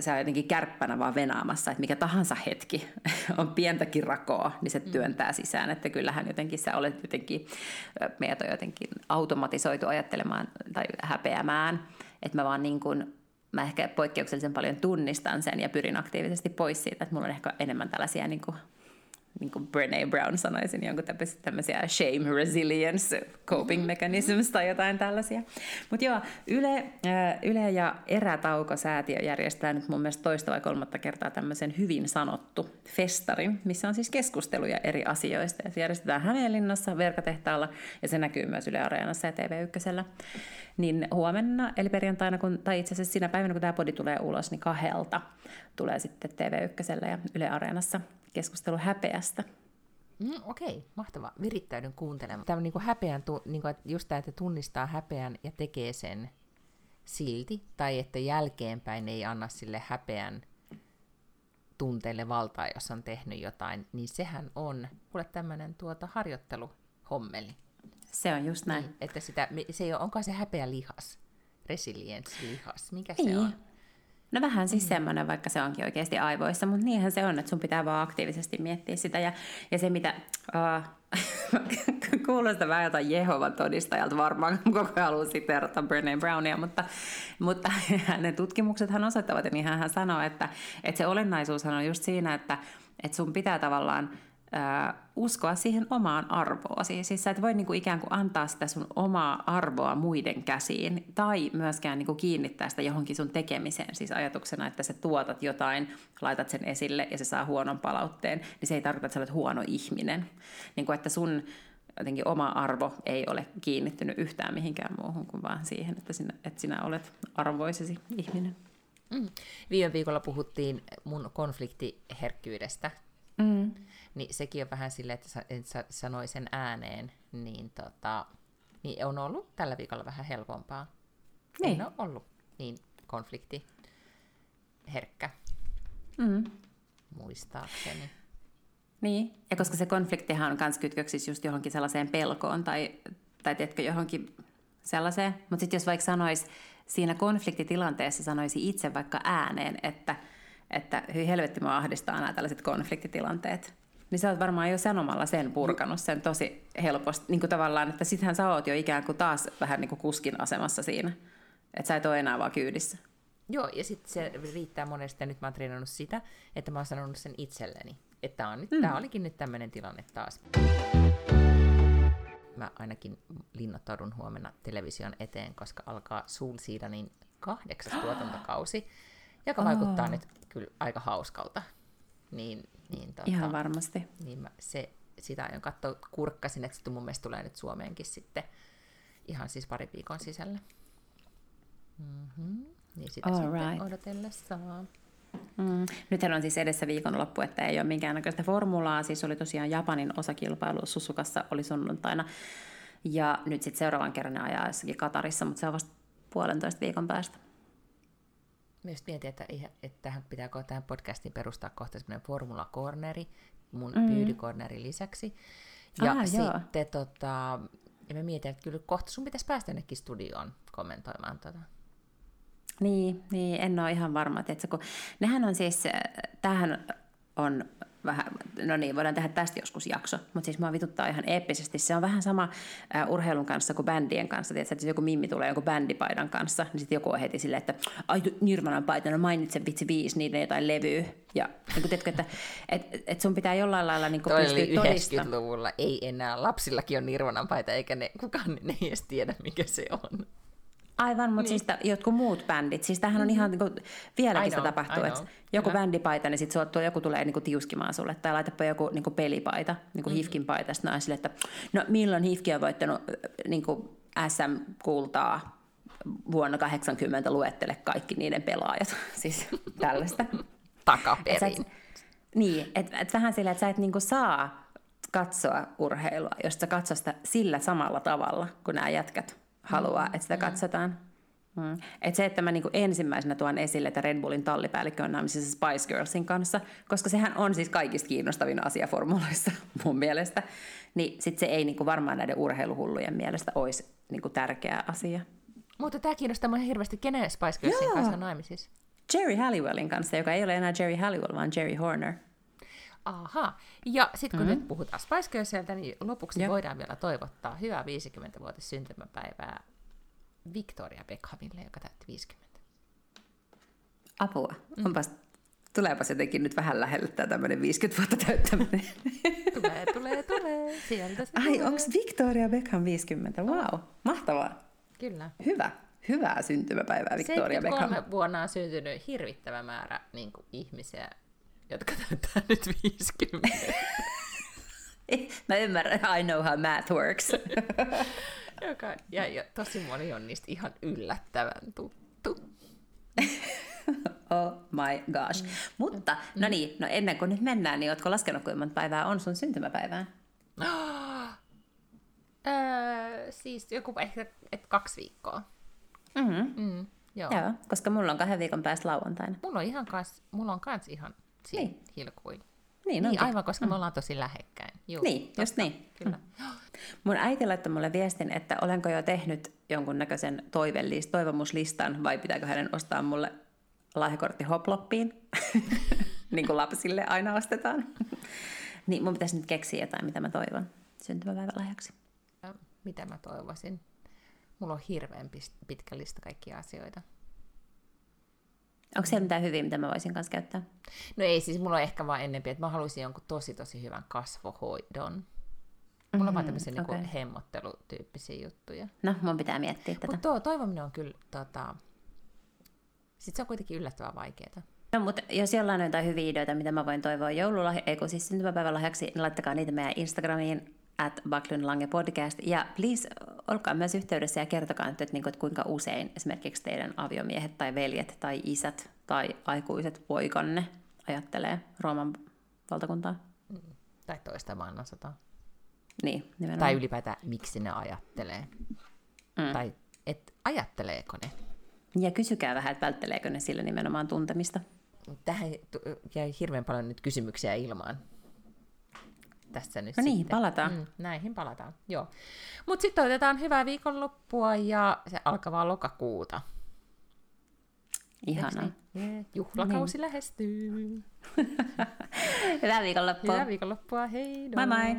Speaker 2: se on jotenkin kärppänä vaan venaamassa, että mikä tahansa hetki on pientäkin rakoa, niin se mm. työntää sisään, että kyllähän jotenkin sä olet jotenkin, meidät on jotenkin automatisoitu ajattelemaan tai häpeämään, että mä vaan niin kuin, mä ehkä poikkeuksellisen paljon tunnistan sen ja pyrin aktiivisesti pois siitä, että mulla on ehkä enemmän tällaisia niin kuin niin kuin Brene Brown sanoisin, jonkun tämmöisiä shame resilience coping mechanisms tai jotain tällaisia. Mutta joo, Yle, Yle ja Erätauko-säätiö järjestää nyt mun mielestä toista vai kolmatta kertaa tämmöisen hyvin sanottu festarin, missä on siis keskusteluja eri asioista. Ja se järjestetään Hämeenlinnassa, Verkatehtaalla ja se näkyy myös Yle Areenassa ja TV1. Niin huomenna, eli perjantaina, kun, tai itse asiassa siinä päivänä, kun tämä podi tulee ulos, niin kahdelta tulee sitten TV1 ja Yle Areenassa keskustelu häpeästä.
Speaker 3: Mm, Okei, okay, mahtavaa. Virittäydyn kuuntelemaan. Tämä on niin kuin häpeän, niin kuin, just tämä, että tunnistaa häpeän ja tekee sen silti, tai että jälkeenpäin ei anna sille häpeän tunteelle valtaa, jos on tehnyt jotain, niin sehän on kuule tämmöinen tuota harjoitteluhommeli.
Speaker 2: Se on just näin. Niin,
Speaker 3: että sitä, se ei ole, onko se häpeä lihas? Resilience-lihas, mikä niin. se on?
Speaker 2: No vähän siis mm. semmoinen, vaikka se onkin oikeasti aivoissa, mutta niinhän se on, että sun pitää vaan aktiivisesti miettiä sitä. Ja, ja se, mitä... Uh, kuulostaa vähän jotain Jehovan todistajalta varmaan, koko ajan haluan siteerata Brené Brownia, mutta, mutta hänen tutkimuksethan osoittavat, ja niin hän sanoo, että, että se olennaisuushan on just siinä, että, että sun pitää tavallaan äh, uskoa siihen omaan arvoon. Siis sä et voi niinku ikään kuin antaa sitä sun omaa arvoa muiden käsiin tai myöskään niinku kiinnittää sitä johonkin sun tekemiseen. Siis ajatuksena, että sä tuotat jotain, laitat sen esille ja se saa huonon palautteen, niin se ei tarkoita, että sä olet huono ihminen. Niinku, että sun jotenkin oma arvo ei ole kiinnittynyt yhtään mihinkään muuhun kuin vaan siihen, että sinä, että sinä olet arvoisesi ihminen.
Speaker 3: Mm. Viime viikolla puhuttiin mun konfliktiherkkyydestä. Mm niin sekin on vähän silleen, että, että sanoi sen ääneen, niin, tota, niin on ollut tällä viikolla vähän helpompaa. Niin. En ole ollut niin konflikti herkkä, mm. muistaakseni.
Speaker 2: Niin, ja koska se konfliktihan on myös kytköksissä just johonkin sellaiseen pelkoon tai, tai tiedätkö, johonkin sellaiseen. Mutta sitten jos vaikka sanoisi siinä konfliktitilanteessa, sanoisi itse vaikka ääneen, että, että hyi helvetti mua ahdistaa nämä tällaiset konfliktitilanteet, niin sä oot varmaan jo sanomalla sen purkanut sen tosi helposti. Niin kuin tavallaan, että sittenhän sä oot jo ikään kuin taas vähän niin kuin kuskin asemassa siinä. Että sä et ole enää vaan kyydissä.
Speaker 3: Joo, ja sitten se riittää monesti, ja nyt mä oon treenannut sitä, että mä oon sanonut sen itselleni. Että on nyt, mm. tää olikin nyt tämmöinen tilanne taas. Mä ainakin linnoittaudun huomenna television eteen, koska alkaa Soul Seedanin kahdeksas tuotantokausi, joka oh. vaikuttaa nyt kyllä aika hauskalta. Niin niin, tota,
Speaker 2: Ihan varmasti.
Speaker 3: Niin mä, se, sitä aion katsoa, kurkkasin, että se mun mielestä tulee nyt Suomeenkin sitten ihan siis pari viikon sisällä. Mm-hmm. Niin sitä All sitten right. odotellessa.
Speaker 2: Mm. Nythän on siis edessä viikonloppu, että ei ole minkäännäköistä formulaa. Siis oli tosiaan Japanin osakilpailu Susukassa oli sunnuntaina. Ja nyt sitten seuraavan kerran ne ajaa jossakin Katarissa, mutta se on vasta puolentoista viikon päästä.
Speaker 3: Myös mietin, että, että tähän pitääkö tähän podcastiin perustaa kohta semmoinen Formula Corneri, mun mm. Beauty Cornerin lisäksi. Ja ah, sitten joo. tota, ja mä mietin, että kyllä kohta sun pitäisi päästä jonnekin studioon kommentoimaan tota.
Speaker 2: Niin, niin, en ole ihan varma. Että kun, nehän on siis, tähän on vähän, no niin, voidaan tehdä tästä joskus jakso, mutta siis mua vituttaa ihan eeppisesti. Se on vähän sama äh, urheilun kanssa kuin bändien kanssa. Tiedätkö, että jos joku mimmi tulee joku bändipaidan kanssa, niin sitten joku on heti silleen, että ai Nirvanan paita, no mainitse vitsi viisi niiden jotain levyä. Ja niin tiedätkö, että et, et sun pitää jollain lailla niin kuin pystyä
Speaker 3: todistamaan. 90-luvulla ei enää, lapsillakin on Nirvanan paita, eikä ne, kukaan ne ei edes tiedä, mikä se on.
Speaker 2: Aivan, mutta niin. siis jotkut muut bändit, siis tämähän on ihan niin kuin, vieläkin sitä tapahtuu, että joku Kyllä. bändipaita, niin sitten joku tulee niin kuin, tiuskimaan sulle, tai laitapa joku niin kuin pelipaita, niin kuin mm. Hifkin paita, sitten sille, että no milloin Hifki on voittanut niin kuin SM-kultaa vuonna 80 luettele kaikki niiden pelaajat, siis tällaista.
Speaker 3: Takaperin. Et
Speaker 2: niin, että et vähän silleen, että sä et niinku saa katsoa urheilua, jos sä katsot sitä sillä samalla tavalla, kun nämä jätkät haluaa, että sitä mm. katsotaan. Mm. Et se, että mä niinku ensimmäisenä tuon esille, että Red Bullin tallipäällikkö on naimisissa Spice Girlsin kanssa, koska sehän on siis kaikista kiinnostavin asia formuloissa mun mielestä, niin sit se ei niinku varmaan näiden urheiluhullujen mielestä olisi niinku tärkeä asia.
Speaker 3: Mutta tämä kiinnostaa minua hirveästi, kenen Spice Girlsin
Speaker 2: Joo.
Speaker 3: kanssa on naimisissa.
Speaker 2: Jerry Halliwellin kanssa, joka ei ole enää Jerry Halliwell, vaan Jerry Horner.
Speaker 3: Aha. Ja sitten kun mm-hmm. nyt puhutaan Spice Girlsilta, niin lopuksi
Speaker 2: Joo.
Speaker 3: voidaan vielä toivottaa hyvää 50-vuotis syntymäpäivää Victoria Beckhamille, joka täytti 50.
Speaker 2: Apua. Mm. Onpas, tuleepas jotenkin nyt vähän lähelle tämä tämmöinen 50 vuotta täyttäminen.
Speaker 3: Tulee, tulee, tulee. Sieltä se
Speaker 2: Ai, onko Victoria Beckham 50? Wow, mahtavaa.
Speaker 3: Kyllä.
Speaker 2: Hyvä, hyvää syntymäpäivää Victoria Beckham.
Speaker 3: 73 vuonna on syntynyt hirvittävä määrä niin kuin, ihmisiä, jotka täyttää nyt 50.
Speaker 2: Mä ymmärrän, I know how math works.
Speaker 3: joka, ja, ja tosi moni on niistä ihan yllättävän tuttu.
Speaker 2: Oh my gosh. Mm. Mutta, no niin, no ennen kuin nyt mennään, niin ootko laskenut, kuinka monta päivää on sun syntymäpäivää?
Speaker 3: öö, siis joku ehkä et kaksi viikkoa.
Speaker 2: Mm-hmm.
Speaker 3: Mm, joo.
Speaker 2: Joo, koska mulla on kahden viikon päästä lauantaina.
Speaker 3: Mulla on ihan kans, mulla on kans ihan siinä
Speaker 2: Niin.
Speaker 3: hilkuin.
Speaker 2: Niin,
Speaker 3: Niin, aivan, koska me ollaan tosi lähekkäin. Juu,
Speaker 2: Niin, just niin.
Speaker 3: Kyllä.
Speaker 2: Mun äiti laittoi mulle viestin, että olenko jo tehnyt jonkunnäköisen toivellist, toivomuslistan vai pitääkö hänen ostaa mulle lahjakortti hoploppiin, niin kuin lapsille aina ostetaan. niin mun pitäisi nyt keksiä jotain, mitä mä toivon syntymäpäivän lahjaksi.
Speaker 3: Ja Mitä mä toivoisin? Mulla on hirveän pitkä lista kaikkia asioita.
Speaker 2: Onko siellä mitään hyviä, mitä mä voisin kanssa käyttää?
Speaker 3: No ei, siis mulla on ehkä vaan ennempi, että mä haluaisin jonkun tosi tosi hyvän kasvohoidon. Mulla on vaan
Speaker 2: Mhm,
Speaker 3: tämmöisiä
Speaker 2: okei.
Speaker 3: niinku hemmottelutyyppisiä juttuja.
Speaker 2: No, mun pitää miettiä tätä.
Speaker 3: Mutta tuo toivominen on kyllä, tota... Sitten se on kuitenkin yllättävän vaikeaa.
Speaker 2: No, mutta jos jollain on jotain hyviä ideoita, mitä mä voin toivoa joululahja, ei kun siis syntymäpäivän lahjaksi, niin laittakaa niitä meidän Instagramiin, at Backlund Lange Podcast. Ja please, olkaa myös yhteydessä ja kertokaa nyt, että, niin kuin, että kuinka usein esimerkiksi teidän aviomiehet tai veljet tai isät tai aikuiset poikanne ajattelee Rooman valtakuntaa.
Speaker 3: Tai toista maailmansotaa.
Speaker 2: Niin, nimenomaan.
Speaker 3: Tai ylipäätään, miksi ne ajattelee.
Speaker 2: Mm.
Speaker 3: Tai et ajatteleeko ne.
Speaker 2: Ja kysykää vähän, että vältteleekö ne sillä nimenomaan tuntemista.
Speaker 3: Tähän jäi hirveän paljon nyt kysymyksiä ilmaan. Tässä nyt
Speaker 2: No niin,
Speaker 3: sitten.
Speaker 2: palataan.
Speaker 3: Mm, näihin palataan, joo. Mutta sitten toivotetaan hyvää viikonloppua ja se alkavaa lokakuuta.
Speaker 2: Ihanaa.
Speaker 3: Yeah. Juhlakausi lähestyy.
Speaker 2: Hyvää viikonloppua.
Speaker 3: Hyvää viikonloppua, hei!
Speaker 2: Moi moi!